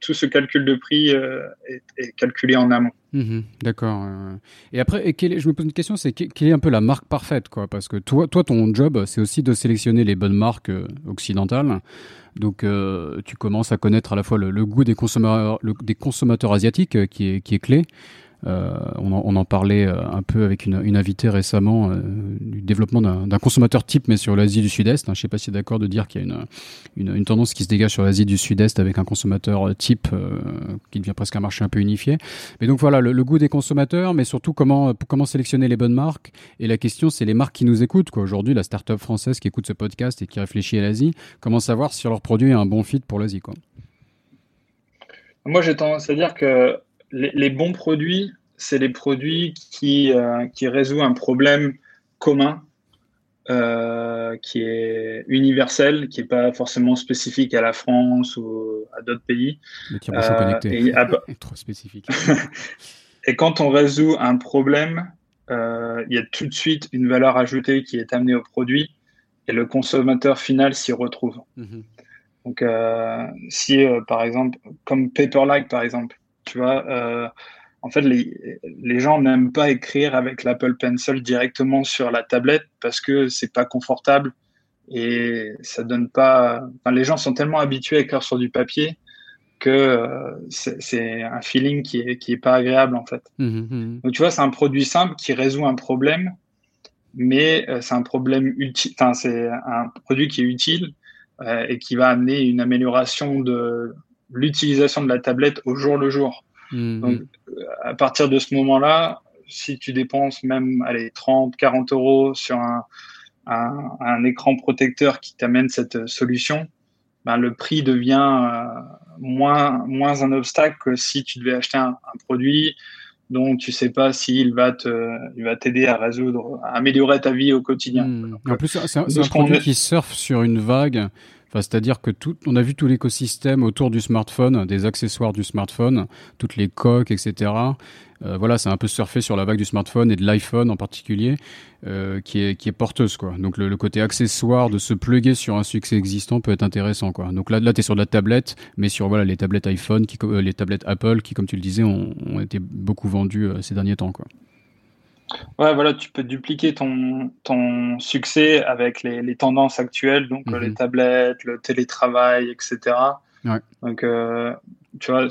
tout ce calcul de prix est, est calculé en amont. Mhm, d'accord. Euh. Et après, je me pose une question, c'est quelle est un peu la marque parfaite, quoi? Parce que toi, toi, ton job, c'est aussi de sélectionner les bonnes marques euh, occidentales. Donc, euh, tu commences à connaître à la fois le, goût des consommateurs, des consommateurs asiatiques, qui est, qui est clé. Euh, on, en, parlait euh, un peu avec une, invitée récemment euh, du développement d'un consommateur type, mais sur l'Asie du Sud-Est. Hein. Je ne sais pas si d'accord de dire qu'il y a une, tendance qui se dégage sur l'Asie du Sud-Est avec un consommateur type qui devient presque un marché un peu unifié. Mais donc voilà, le, goût des consommateurs, mais surtout comment, comment sélectionner les bonnes marques. Et la question, c'est les marques qui nous écoutent. Aujourd'hui, la start-up française qui écoute ce podcast et qui réfléchit à l'Asie, comment savoir si leur produit est un bon fit pour l'Asie Moi, j'ai tendance à dire que les, bons produits, c'est les produits qui, euh, qui résout un problème commun, euh, qui est universel, qui n'est pas forcément spécifique à la France ou à d'autres pays. Mais qui euh. Et, trop spécifique. et quand on résout un problème, il y a tout de suite une valeur ajoutée qui est amenée au produit et le consommateur final s'y retrouve. Mhm. Donc, si par exemple, comme Paperlike par exemple, tu vois, euh, en fait, les, les gens n'aiment pas écrire avec l'Apple Pencil directement sur la tablette parce que c'est pas confortable et ça donne pas. Enfin, les gens sont tellement habitués à écrire sur du papier que euh, c'est un feeling qui est, qui est pas agréable en fait. Mmh, mmh, mmh. Donc tu vois, c'est un produit simple qui résout un problème, mais euh, c'est un problème utile. Enfin, c'est un produit qui est utile et qui va amener une amélioration de l'utilisation de la tablette au jour le jour. Hmm. Donc, à partir de ce moment-là, si tu dépenses même allez, 30, 40 euros sur un, un, écran protecteur qui t'amène cette solution, ben, le prix devient euh, moins, moins un obstacle que si tu devais acheter un, produit dont tu sais pas s'il va te, il va t'aider à résoudre, à améliorer ta vie au quotidien. Hmm. en plus, c'est un, produit qui surfe sur une vague c'est-à-dire que tout, on a vu tout l'écosystème autour du smartphone, des accessoires du smartphone, toutes les coques, etc. Euh, voilà, c'est un peu surfé sur la vague du smartphone et de l'iPhone en particulier, euh, qui, est, qui est porteuse, quoi. Donc le, côté accessoire de se pluguer sur un succès existant peut être intéressant, quoi. Donc là, là tu es sur la tablette, mais sur voilà les tablettes iPhone, qui, euh, les tablettes Apple, qui, comme tu le disais, ont, ont été beaucoup vendues ces derniers temps, quoi. Ouais, voilà, tu peux dupliquer ton, ton succès avec les, les tendances actuelles, donc les mhm. tablettes, le télétravail, etc. Donc, euh, tu vois,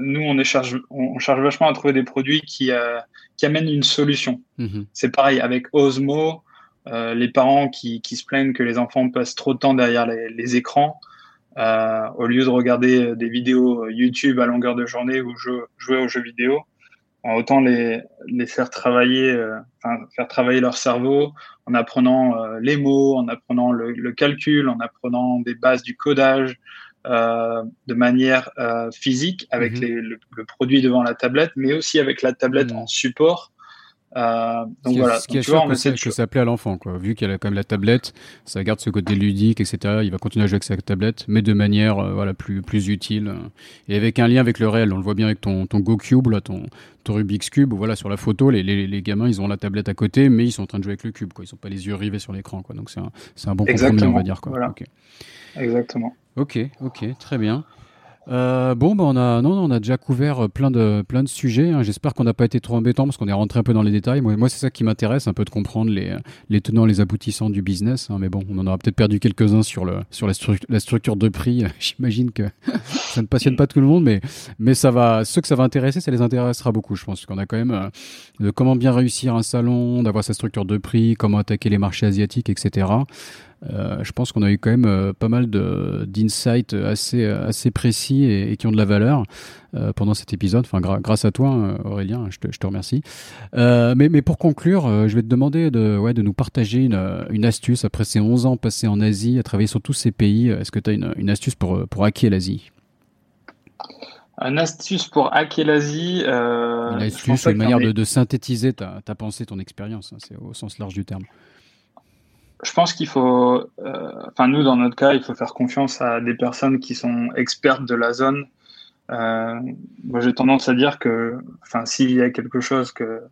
nous, on, est charge, on charge vachement à trouver des produits qui, euh, qui amènent une solution. Mhm. C'est pareil avec Osmo, euh, les parents qui, qui, se plaignent que les enfants passent trop de temps derrière les, les écrans. au lieu de regarder des vidéos YouTube à longueur de journée ou jouer aux jeux vidéo, autant les, les faire travailler, euh, faire travailler leur cerveau en apprenant euh, les mots, en apprenant le, calcul, en apprenant des bases du codage euh, de manière physique avec mhm. les, le, produit devant la tablette, mais aussi avec la tablette mhm. en support euh, donc ce voilà. Ce qui est sûr que, que ça plaît à l'enfant, quoi. Vu qu'elle a quand même la tablette, ça garde ce côté ludique, etc. Il va continuer à jouer avec sa tablette, mais de manière, euh, voilà, plus, plus utile. Et avec un lien avec le réel. On le voit bien avec ton, ton GoCube, là, ton, ton Rubik's Cube, voilà, sur la photo, les, les, les, gamins, ils ont la tablette à côté, mais ils sont en train de jouer avec le cube, quoi. Ils sont pas les yeux rivés sur l'écran, quoi. Donc c'est un, un, bon compromis, on va dire, quoi. Exactement. Ok, ok, très bien. Euh, bon, bah on a non, on a déjà couvert euh, plein de plein de sujets. Hein. J'espère qu'on n'a pas été trop embêtant parce qu'on est rentré un peu dans les détails. Moi, c'est ça qui m'intéresse, un peu de comprendre les les tenants, les aboutissants du business. Hein. Mais bon, on en aura peut-être perdu quelques uns sur le sur la, la structure de prix. J'imagine que ça ne passionne pas tout le monde, mais mais ça va. Ceux que ça va intéresser, ça les intéressera beaucoup. Je pense qu'on a quand même euh, de comment bien réussir un salon, d'avoir sa structure de prix, comment attaquer les marchés asiatiques, etc. Euh, je pense qu'on a eu quand même euh, pas mal d'insights assez, assez précis et, qui ont de la valeur euh, pendant cet épisode. Enfin, grâce à toi, Aurélien, je te, je te remercie. mais, mais pour conclure, je vais te demander de, ouais, de nous partager une, une astuce après ces 11 ans passés en Asie, à travailler sur tous ces pays. Est-ce que tu as une, une, astuce pour, pour hacker l'Asie? Une astuce pour hacker l'Asie. Une astuce, une manière de, de, synthétiser ta, ta pensée, ton expérience. Hein, c'est au sens large du terme je pense qu'il faut, euh, enfin nous dans notre cas, il faut faire confiance à des personnes qui sont expertes de la zone. Euh, moi, j'ai tendance à dire que, enfin, s'il y a quelque chose que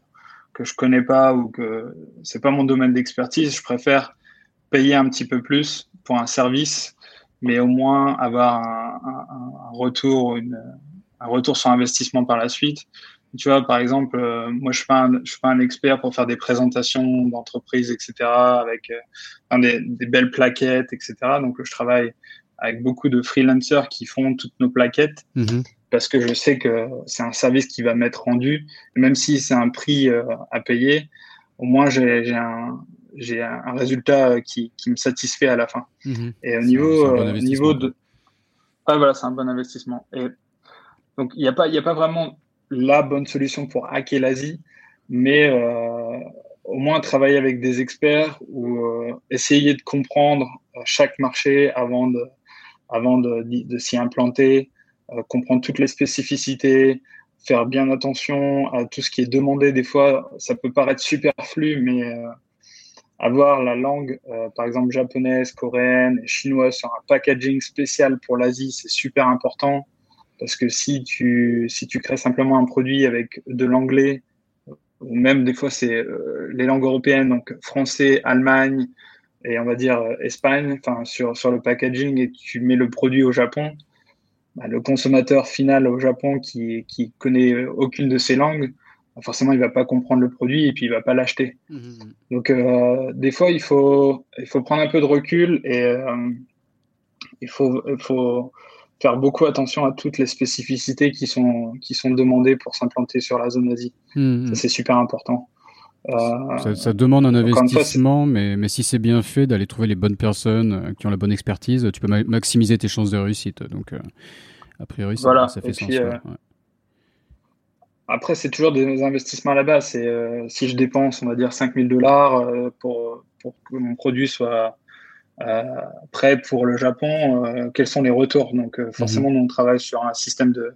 que je connais pas ou que c'est pas mon domaine d'expertise, je préfère payer un petit peu plus pour un service, mais au moins avoir un, retour, un retour sur investissement par la suite tu vois, par exemple, euh, moi, je suis pas un, je suis pas un expert pour faire des présentations d'entreprise, etc., avec euh, des, des, belles plaquettes, etc. Donc, je travaille avec beaucoup de freelancers qui font toutes nos plaquettes mm-hmm. parce que je sais que c'est un service qui va m'être rendu. Et même si c'est un prix euh, à payer, au moins, j'ai un, résultat qui, qui, me satisfait à la fin. Mm-hmm. Et au niveau, au niveau de, ah, voilà, c'est un bon investissement. Et donc, il n'y a pas, il y a pas vraiment la bonne solution pour hacker l'Asie, mais euh, au moins travailler avec des experts ou euh, essayer de comprendre euh, chaque marché avant de, avant de, de s'y implanter, comprendre toutes les spécificités, faire bien attention à tout ce qui est demandé. Des fois, ça peut paraître superflu, mais avoir la langue, par exemple japonaise, coréenne, chinoise sur un packaging spécial pour l'Asie, c'est super important. Parce que si tu, si tu crées simplement un produit avec de l'anglais, ou même des fois c'est euh, les langues européennes, donc français, Allemagne et on va dire euh, Espagne, enfin sur, sur le packaging et tu mets le produit au Japon, bah, le consommateur final au Japon qui, qui connaît aucune de ces langues, bah, forcément il va pas comprendre le produit et puis il va pas l'acheter. Mmh. Donc euh, des fois il faut, il faut prendre un peu de recul et euh, il faut, il faut faire beaucoup attention à toutes les spécificités qui sont, qui sont demandées pour s'implanter sur la zone Asie. Hmm. c'est super important. Euh, ça, demande un investissement, mais, mais si c'est bien fait, d'aller trouver les bonnes personnes euh, qui ont la bonne expertise, tu peux maximiser tes chances de réussite. Donc, euh, a priori, ça, ça fait sens. Après, c'est toujours des investissements à la base. si je dépense, on va dire, 5000 dollars pour, pour que mon produit soit euh, prêt pour le Japon, euh, quels sont les retours? Donc euh, forcément, mhm. on travaille sur un système de,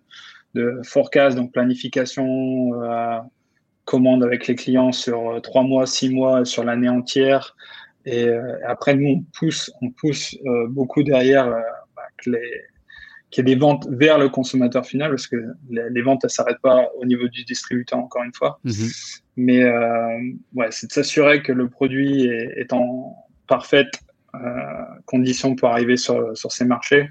de forecast, donc planification, commande avec les clients sur trois mois, six mois, sur l'année entière. Et après, nous, on pousse, on pousse beaucoup derrière bah, qu'il y ait des ventes vers le consommateur final, parce que les, ventes, elles s'arrêtent pas au niveau du distributeur, encore une fois. Mhm. Mais ouais, c'est de s'assurer que le produit est, est en parfaite euh, conditions pour arriver sur, sur ces marchés.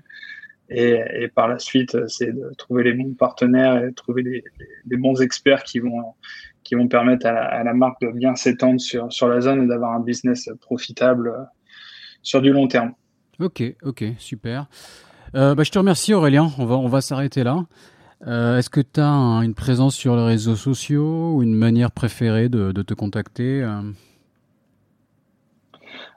Et, par la suite, c'est de trouver les bons partenaires et trouver les, bons experts qui vont, qui vont permettre à la, marque de bien s'étendre sur, sur la zone et d'avoir un business profitable sur du long terme. Ok, ok, super. Euh, bah, je te remercie Aurélien, on va, on va s'arrêter là. Euh, Est-ce que tu as une présence sur les réseaux sociaux ou une manière préférée de, te contacter euh?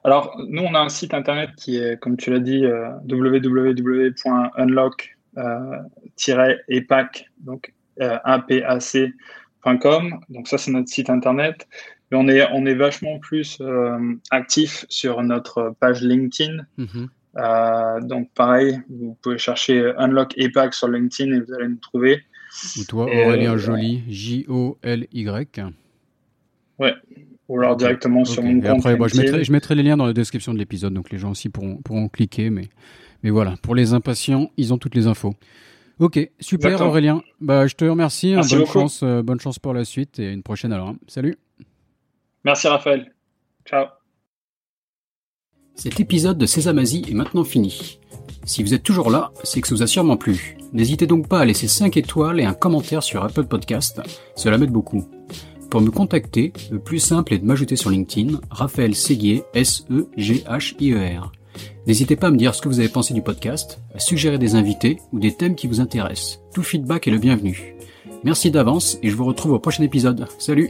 Alors, nous, on a un site internet qui est, comme tu l'as dit, euh, www.unlock-epac, donc euh, apac.com. Donc ça, c'est notre site internet. Mais on est, on est vachement plus euh, actif sur notre page LinkedIn. Mhm. donc pareil, vous pouvez chercher Unlock EPAC sur LinkedIn et vous allez nous trouver. Ou toi, Aurélien Joly, J-O-L-Y. Ouais, ou alors directement sur mon compte. Après, je, mettrai, je, mettrai, les liens dans la description de l'épisode, donc les gens aussi pourront, pourront cliquer. Mais, mais voilà, pour les impatients, ils ont toutes les infos. Ok, super Aurélien. Bah, je te remercie. Hein. bonne, chance, euh, bonne chance pour la suite et une prochaine alors. Hein. Salut. Merci Raphaël. Ciao. Cet épisode de Sésame Asie est maintenant fini. Si vous êtes toujours là, c'est que ça vous a sûrement plu. N'hésitez donc pas à laisser 5 étoiles et un commentaire sur Apple Podcast, cela m'aide beaucoup. Pour me contacter, le plus simple est de m'ajouter sur LinkedIn, Raphaël Séguier, S-E-G-H-I-E-R. N'hésitez pas à me dire ce que vous avez pensé du podcast, à suggérer des invités ou des thèmes qui vous intéressent. Tout feedback est le bienvenu. Merci d'avance et je vous retrouve au prochain épisode. Salut